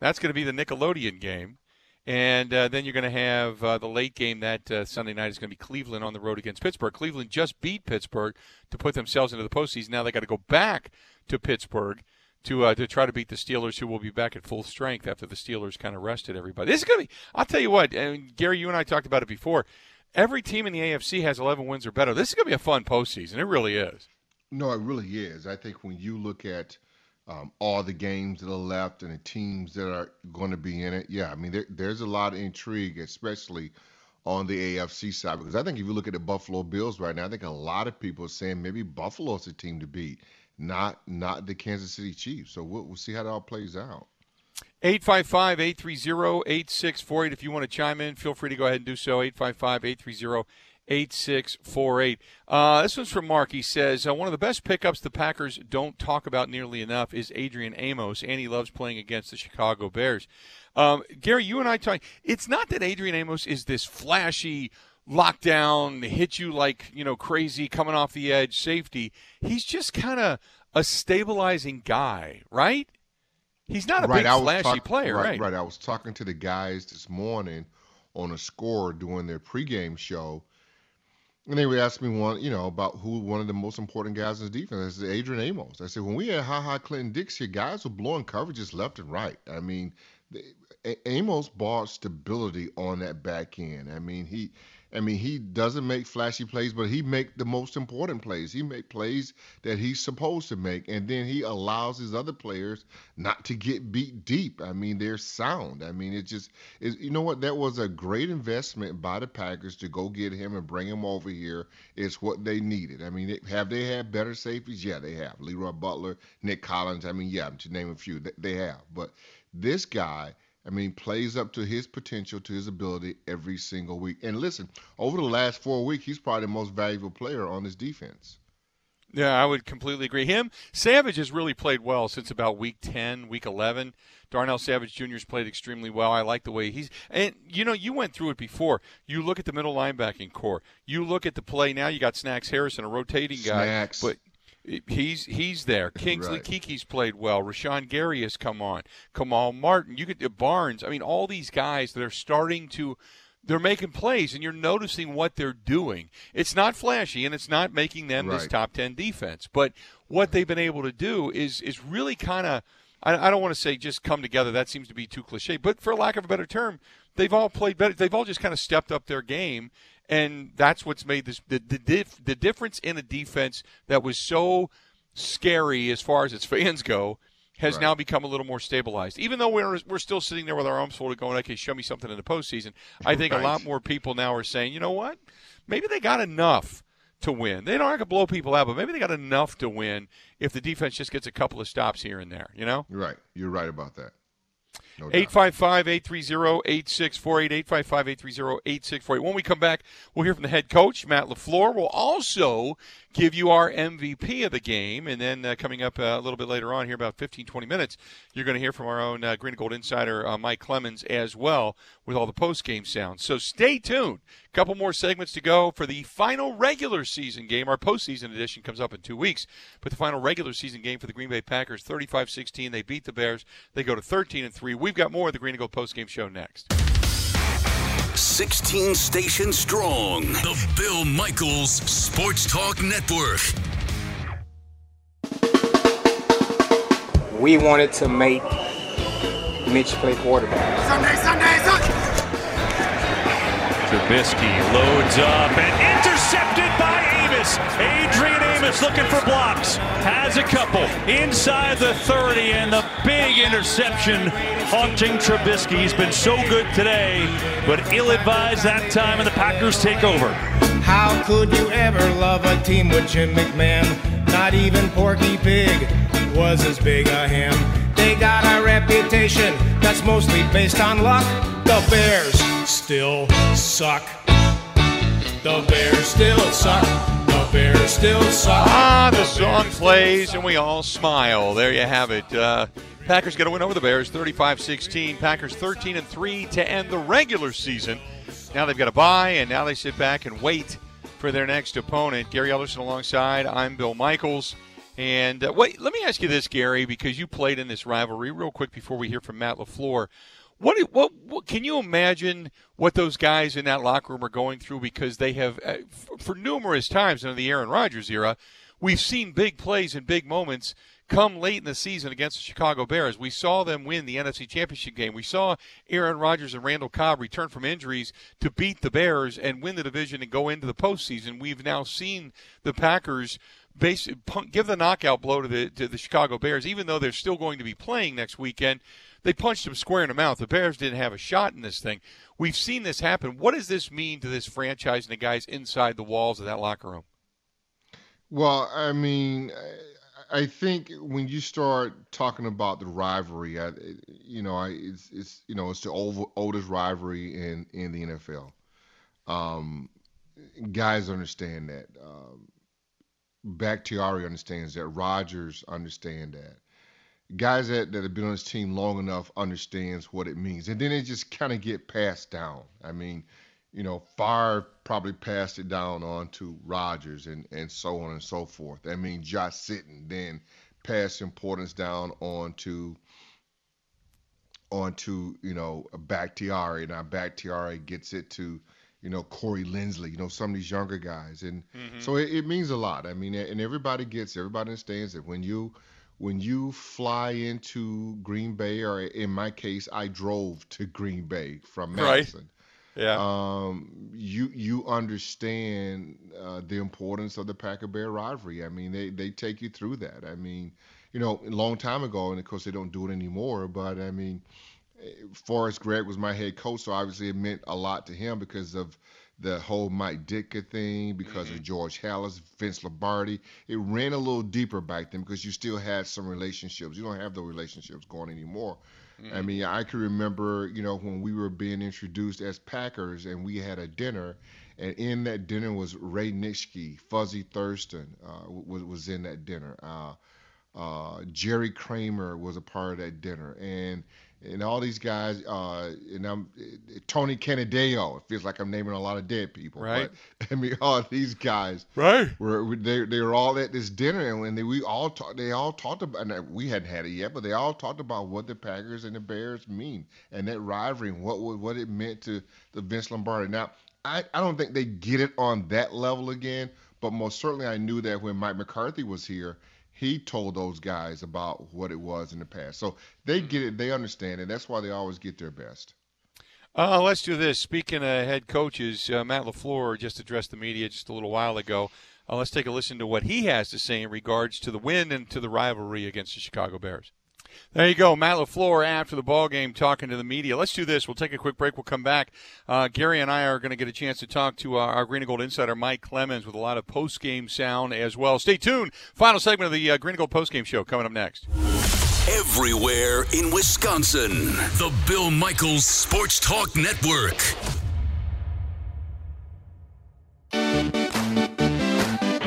That's going to be the Nickelodeon game. And uh, then you're going to have uh, the late game that uh, Sunday night is going to be Cleveland on the road against Pittsburgh. Cleveland just beat Pittsburgh to put themselves into the postseason. Now they got to go back to Pittsburgh to uh, to try to beat the Steelers, who will be back at full strength after the Steelers kind of rested everybody. This is going to be. I'll tell you what, and Gary, you and I talked about it before. Every team in the AFC has 11 wins or better. This is going to be a fun postseason. It really is. No, it really is. I think when you look at um, all the games that are left and the teams that are going to be in it, yeah, I mean, there, there's a lot of intrigue, especially on the AFC side. Because I think if you look at the Buffalo Bills right now, I think a lot of people are saying maybe Buffalo's the team to beat, not not the Kansas City Chiefs. So we'll, we'll see how that all plays out. 855 830 8648. If you want to chime in, feel free to go ahead and do so. 855 830 8648. Uh, this one's from Mark. He says, uh, One of the best pickups the Packers don't talk about nearly enough is Adrian Amos, and he loves playing against the Chicago Bears. Um, Gary, you and I talk. It's not that Adrian Amos is this flashy lockdown, hit you like, you know, crazy, coming off the edge safety. He's just kind of a stabilizing guy, right? He's not a right, big flashy talk- player, right? Right. I was talking to the guys this morning on a score doing their pregame show, and they were asking me one, you know, about who one of the most important guys in the defense. I said Adrian Amos. I said when we had Ha Ha Clinton Dix here, guys were blowing coverages left and right. I mean, the, A- Amos brought stability on that back end. I mean, he. I mean, he doesn't make flashy plays, but he make the most important plays. He make plays that he's supposed to make, and then he allows his other players not to get beat deep. I mean, they're sound. I mean, it just is. You know what? That was a great investment by the Packers to go get him and bring him over here. It's what they needed. I mean, have they had better safeties? Yeah, they have. Leroy Butler, Nick Collins. I mean, yeah, to name a few, they- they have. But this guy. I mean, plays up to his potential, to his ability every single week. And listen, over the last four weeks, he's probably the most valuable player on this defense. Yeah, I would completely agree. Him, Savage has really played well since about week 10, week 11. Darnell Savage Jr. has played extremely well. I like the way he's. And, you know, you went through it before. You look at the middle linebacking core. You look at the play now, you got Snacks Harrison, a rotating guy. Snacks. But he's he's there. Kingsley Right. Keke's played well. Rashan Gary has come on. Kamal Martin. You get uh, Barnes. I mean, all these guys that are starting to they're making plays and you're noticing what they're doing. It's not flashy and it's not making them this top 10 defense, but what they've been able to do is is really kind of I, I don't want to say just come together. That seems to be too cliche, but for lack of a better term, they've all played better. They've all just kind of stepped up their game, and that's what's made this the the, dif, the difference in a defense that was so scary as far as its fans go has Right. now become a little more stabilized. Even though we're we're still sitting there with our arms folded, going, "Okay, show me something in the postseason." I think a lot more people now are saying, "You know what? Maybe they got enough." To win, they don't have to blow people out, but maybe they got enough to win if the defense just gets a couple of stops here and there. You know, You're right. You're right about that. No doubt. 855 830 8648. 855 830 8648. When we come back, we'll hear from the head coach, Matt LaFleur. We'll also give you our MVP of the game. And then uh, coming up uh, a little bit later on here, about 15, 20 minutes, you're going to hear from our own uh, Green and Gold insider, uh, Mike Clemens, as well, with all the post game sounds. So stay tuned. A couple more segments to go for the final regular season game. Our postseason edition comes up in two weeks, but the final regular season game for the Green Bay Packers, 35 16. They beat the Bears. They go to 13 and 3. We've got more of the Green and Gold post game show next. 16 stations strong. The Bill Michaels Sports Talk Network. We wanted to make Mitch play quarterback. Sunday, Sunday, Sunday. Trubisky loads up and intercepted by Amos. Adrian Amos looking for blocks. Has a couple inside the 30 and the big interception haunting Trubisky. He's been so good today, but ill-advised that time and the Packers take over. How could you ever love a team with Jim McMahon? Not even Porky Pig was as big a him. They got a reputation that's mostly based on luck. The Bears still suck. The Bears still suck. The Bears still. Ah, the song plays and we all smile. There you have it. Uh, Packers going to win over the Bears 35 16. Packers 13 and 3 to end the regular season. Now they've got a bye, and now they sit back and wait for their next opponent. Gary Ellerson alongside. I'm Bill Michaels. And uh, wait, let me ask you this, Gary, because you played in this rivalry, real quick before we hear from Matt LaFleur. What, what, what can you imagine what those guys in that locker room are going through because they have, uh, for numerous times in the Aaron Rodgers era, we've seen big plays and big moments come late in the season against the Chicago Bears. We saw them win the NFC Championship game. We saw Aaron Rodgers and Randall Cobb return from injuries to beat the Bears and win the division and go into the postseason. We've now seen the Packers base, give the knockout blow to the to the Chicago Bears, even though they're still going to be playing next weekend. They punched him square in the mouth. The Bears didn't have a shot in this thing. We've seen this happen. What does this mean to this franchise and the guys inside the walls of that locker room? Well, I mean, I think when you start talking about the rivalry, I, you know, I, it's, it's you know it's the old, oldest rivalry in in the NFL. Um, guys understand that. Um, Bakhtiari understands that. Rodgers understand that. Guys that, that have been on this team long enough understands what it means, and then it just kind of get passed down. I mean, you know, Favre probably passed it down on to Rodgers and, and so on and so forth. I mean, Josh Sitton then passed importance down on to onto, you know, Bakhtiari. Now Bakhtiari gets it to, you know, Corey Linsley, you know, some of these younger guys. And Mm-hmm. so it, it means a lot. I mean, and everybody gets, everybody understands that when you when you fly into Green Bay, or in my case, I drove to Green Bay from Madison. Right. Yeah. um, you you understand uh, the importance of the Packer Bear rivalry. I mean, they they take you through that. I mean, you know, a long time ago, and of course they don't do it anymore. But I mean, eh, Forrest Gregg was my head coach, so obviously it meant a lot to him because of the whole Mike Ditka thing, because of George Halas, Vince Lombardi. It ran a little deeper back then because you still had some relationships. You don't have those relationships going anymore. I mean, I can remember, you know, when we were being introduced as Packers and we had a dinner, and in that dinner was Ray Nitschke, Fuzzy Thurston uh, was was in that dinner. Uh, uh, Jerry Kramer was a part of that dinner, and and all these guys, uh, and I'm Tony Canadeo. It feels like I'm naming a lot of dead people, Right. But, I mean, all these guys, Right. Were they they were all at this dinner, and when they we all talked, they all talked about, and we hadn't had it yet, but they all talked about what the Packers and the Bears mean, and that rivalry, and what what it meant to the Vince Lombardi. Now, I I don't think they get it on that level again, but most certainly I knew that when Mike McCarthy was here. He told those guys about what it was in the past. So they get it, they understand it. That's why they always get their best. Uh, let's do this. Speaking of head coaches, uh, Matt LaFleur just addressed the media just a little while ago. Uh, let's take a listen to what he has to say in regards to the win and to the rivalry against the Chicago Bears. There you go, Matt LaFleur after the ball game talking to the media. Let's do this. We'll take a quick break. We'll come back. Uh, Gary and I are going to get a chance to talk to our, our Green and Gold insider Mike Clemens with a lot of post game sound as well. Stay tuned. Final segment of the uh, Green and Gold post game show coming up next. everywhere in Wisconsin. The Bill Michaels Sports Talk Network.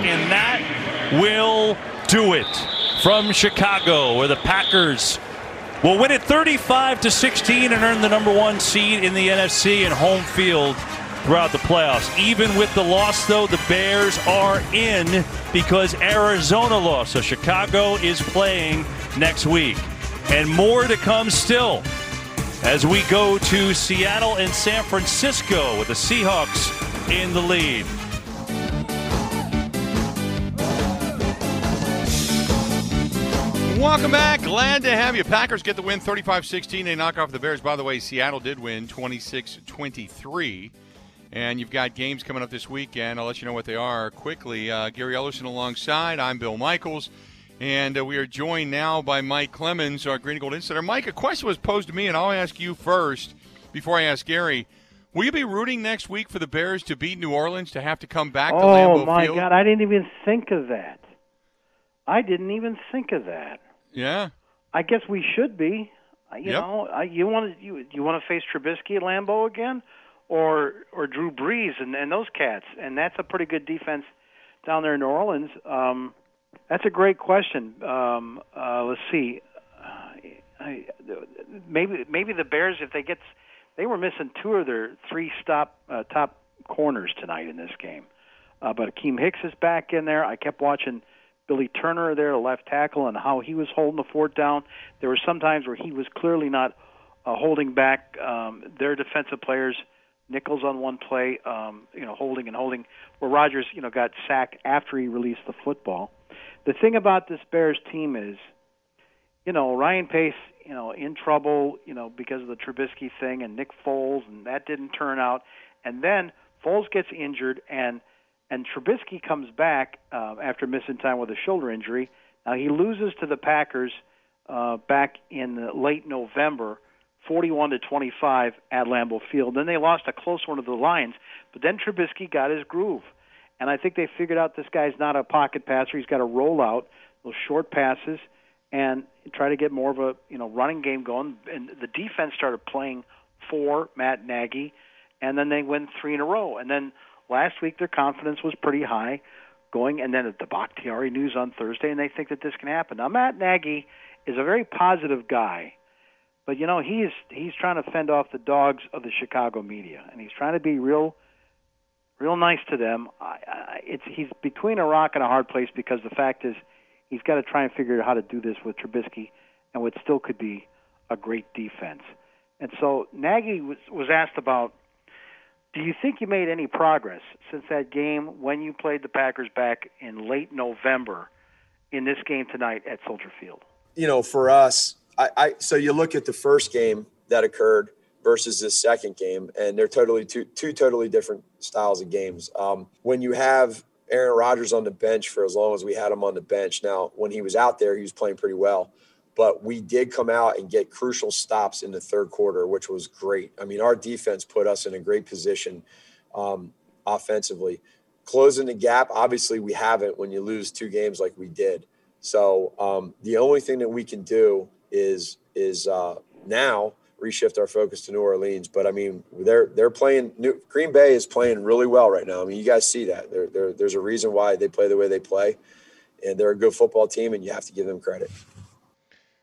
And that will do it from Chicago, where the Packers will win it 35 to 16 and earn the number one seed in the NFC and home field throughout the playoffs. Even with the loss, though, the Bears are in because Arizona lost. So Chicago is playing next week. And more to come still as we go to Seattle and San Francisco with the Seahawks in the lead. Welcome back. Glad to have you. Packers get the win 35 16. They knock off the Bears. By the way, Seattle did win 26 23. And you've got games coming up this weekend. I'll let you know what they are quickly. Uh, Gary Ellerson alongside. I'm Bill Michaels. And uh, we are joined now by Mike Clemens, our Green and Gold Insider. Mike, a question was posed to me, and I'll ask you first before I ask Gary. Will you be rooting next week for the Bears to beat New Orleans to have to come back to oh my God! I didn't even think of that. I didn't even think of that. Yeah. I guess we should be. Uh, You Yep. know, I, you want to you you want to face Trubisky at Lambeau again, or or Drew Brees and, and those cats, and that's a pretty good defense down there in New Orleans. Um, that's a great question. Um, uh, let's see. Uh, I, maybe maybe the Bears if they get they were missing two of their three stop uh, top corners tonight in this game. Uh, but Akiem Hicks is back in there. I kept watching Billy Turner there, the left tackle, and how he was holding the fort down. There were some times where he was clearly not uh, holding back um, their defensive players. Nichols on one play, um, you know, holding and holding, where Rodgers, you know, got sacked after he released the football. The thing about this Bears team is, you know, Ryan Pace, you know, in trouble, you know, because of the Trubisky thing and Nick Foles, and that didn't turn out. And then Foles gets injured, and and Trubisky comes back uh, after missing time with a shoulder injury. Now he loses to the Packers uh, back in late November, 41 to 25 at Lambeau Field. Then they lost a close one to the Lions, but then Trubisky got his groove, and I think they figured out this guy's not a pocket passer. He's got to roll out those short passes and try to get more of a you know running game going. And the defense started playing for Matt Nagy, and then they win three in a row. And then last week their confidence was pretty high going, and then at the Bakhtiari news on Thursday, and they think that this can happen. Now Matt Nagy is a very positive guy, but you know he's he's trying to fend off the dogs of the Chicago media, and he's trying to be real. Real nice to them. I, I, it's he's between a rock and a hard place because the fact is, he's got to try and figure out how to do this with Trubisky and what still could be a great defense. And so Nagy was, was asked about, do you think you made any progress since that game when you played the Packers back in late November in this game tonight at Soldier Field? you know, for us, I, I so you look at the first game that occurred versus this second game, and they're totally two two totally different styles of games. Um, when you have Aaron Rodgers on the bench for as long as we had him on the bench, now when he was out there, he was playing pretty well. But we did come out and get crucial stops in the third quarter, which was great. I mean, our defense put us in a great position um, offensively. Closing the gap, obviously, we haven't when you lose two games like we did. So um, the only thing that we can do is is uh, now reshift our focus to New Orleans. But I mean, they're they're playing. New, Green Bay is playing really well right now. I mean, you guys see that. There there there's a reason why they play the way they play, and they're a good football team, and you have to give them credit.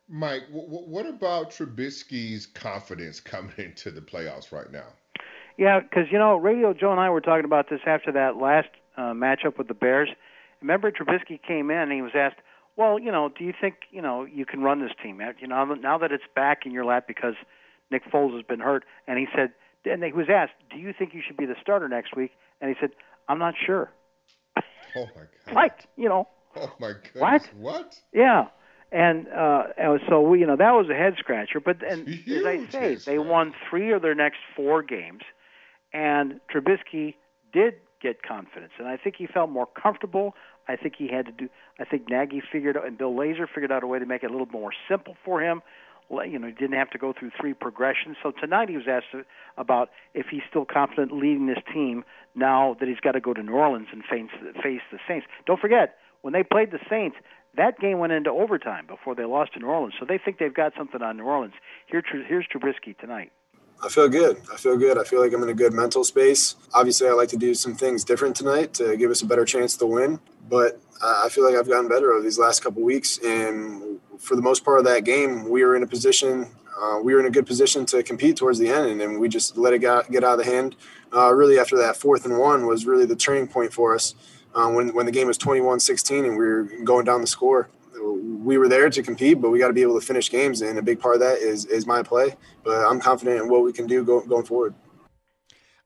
Mike, w- what about Trubisky's confidence coming into the playoffs right now? Yeah, because you know, Radio Joe and I were talking about this after that last uh, matchup with the Bears. Remember, Trubisky came in and he was asked, "Well, you know, do you think you know you can run this team? You know, now that it's back in your lap because Nick Foles has been hurt." And he said, and he was asked, "Do you think you should be the starter next week?" And he said, "I'm not sure." Oh my God! Right? You know, Oh my goodness! What? What? Yeah, and uh, and so we, you know, that was a head scratcher. But and as I say, they won three of their next four games, and Trubisky did get confidence, and I think he felt more comfortable. I think he had to do. I think Nagy figured out, and Bill Lazor figured out a way to make it a little more simple for him. You know, he didn't have to go through three progressions. So tonight he was asked about if he's still confident leading this team now that he's got to go to New Orleans and face face the Saints. Don't forget, when they played the Saints, that game went into overtime before they lost to New Orleans. So they think they've got something on New Orleans. Here, here's Trubisky tonight. I feel good. I feel good. I feel like I'm in a good mental space. Obviously, I like to do some things different tonight to give us a better chance to win. But I feel like I've gotten better over these last couple weeks. And for the most part of that game, we were in a position, uh, we were in a good position to compete towards the end, and, then we just let it get, out of the hand. Uh, really, after that fourth and one was really the turning point for us. Uh, when, when the game was 21-16 and we were going down the score we were there to compete, but we got to be able to finish games, and a big part of that is is my play. But I'm confident in what we can do go, going forward.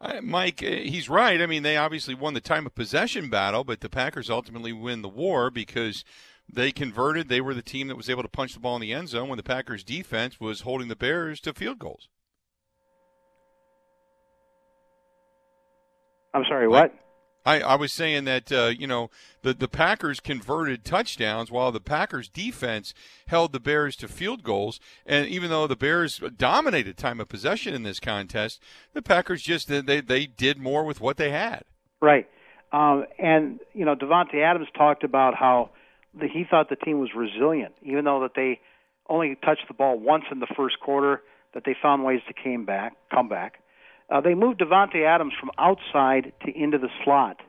Uh, Mike, uh, he's right. I mean, they obviously won the time of possession battle, but the Packers ultimately win the war because they converted. They were the team that was able to punch the ball in the end zone when the Packers defense was holding the Bears to field goals. I'm sorry, what? I, I was saying that uh, you know the the Packers converted touchdowns while the Packers defense held the Bears to field goals, and even though the Bears dominated time of possession in this contest, the Packers just they they did more with what they had. Right, um, and you know Davante Adams talked about how the, he thought the team was resilient, even though that they only touched the ball once in the first quarter, that they found ways to came back, come back. Uh, they moved Davante Adams from outside to into the slot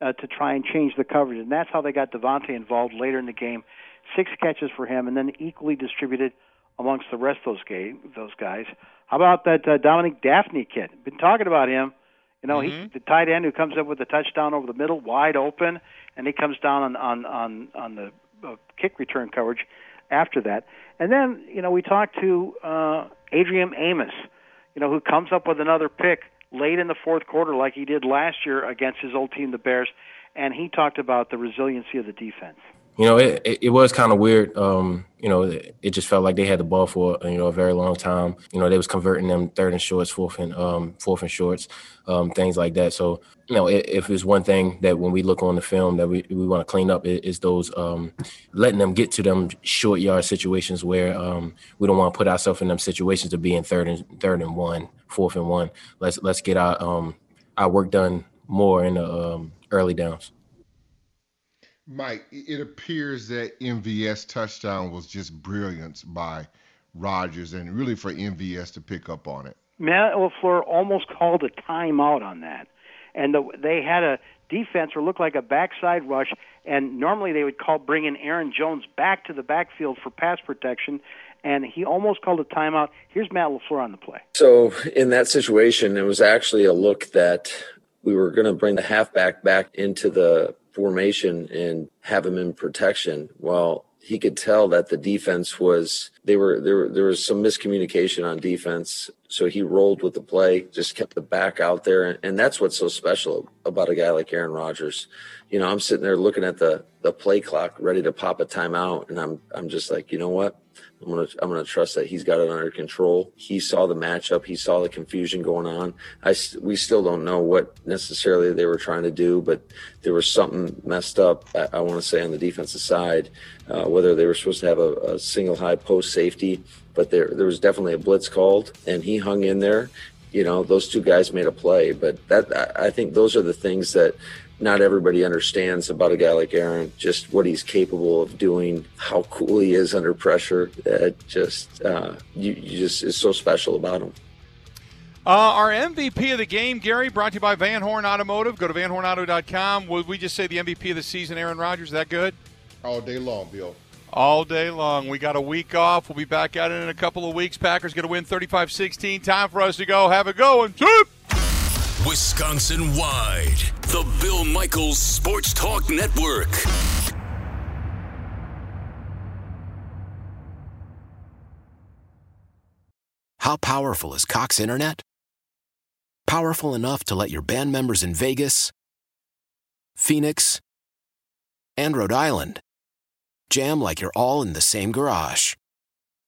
uh, to try and change the coverage, and that's how they got Davante involved later in the game. Six catches for him, and then equally distributed amongst the rest of those game those guys. How about that uh, Dominique Dafney kid? Been talking about him. You know, mm-hmm. he the tight end who comes up with the touchdown over the middle, wide open, and he comes down on on on on the uh, kick return coverage after that. And then you know we talked to uh, Adrian Amos you know, who comes up with another pick late in the fourth quarter like he did last year against his old team, the Bears, and he talked about the resiliency of the defense. You know, it, it, it was kind of weird. Um, you know, it, it, just felt like they had the ball for you know a very long time. You know, they was converting them third and shorts, fourth and um, fourth and shorts, um, things like that. So, you know, if it's one thing that when we look on the film that we, we want to clean up is, those um, letting them get to them short yard situations where um, we don't want to put ourselves in them situations of being third and third and one, fourth and one. Let's let's get our um, our work done more in the early downs. Mike, it appears that MVS touchdown was just brilliance by Rodgers and really for MVS to pick up on it. Matt LaFleur almost called a timeout on that. And the, they had a defense or looked like a backside rush, and normally they would call bringing Aaron Jones back to the backfield for pass protection, and he almost called a timeout. Here's Matt LaFleur on the play. So in that situation, it was actually a look that we were going to bring the halfback back into the formation and have him in protection. Well, he could tell that the defense was they were there there was some miscommunication on defense. So he rolled with the play just kept the back out there. And, that's what's so special about a guy like Aaron Rodgers. You know I'm sitting there looking at the the play clock ready to pop a timeout and I'm I'm just like you know what I'm gonna I'm gonna trust that he's got it under control. He saw the matchup. He saw the confusion going on. I we still don't know what necessarily they were trying to do, but there was something messed up. I, I want to say on the defensive side, uh, whether they were supposed to have a, a single high post safety, but there there was definitely a blitz called, and he hung in there. You know, those two guys made a play, but that I think those are the things that not everybody understands about a guy like Aaron, just what he's capable of doing, how cool he is under pressure. That just uh, you, you just is so special about him. Uh, our MVP of the game, Gary, brought to you by Van Horn Automotive. Go to vanhornauto.com. Would we just say the MVP of the season, Aaron Rodgers? Is that good? All day long, Bill. All day long. We got a week off. We'll be back at it in a couple of weeks. Packers going to win 35 16. Time for us to go. Have a go and tip. Wisconsin wide, the Bill Michaels Sports Talk Network. How powerful is Cox Internet? Powerful enough to let your band members in Vegas, Phoenix, and Rhode Island jam like you're all in the same garage.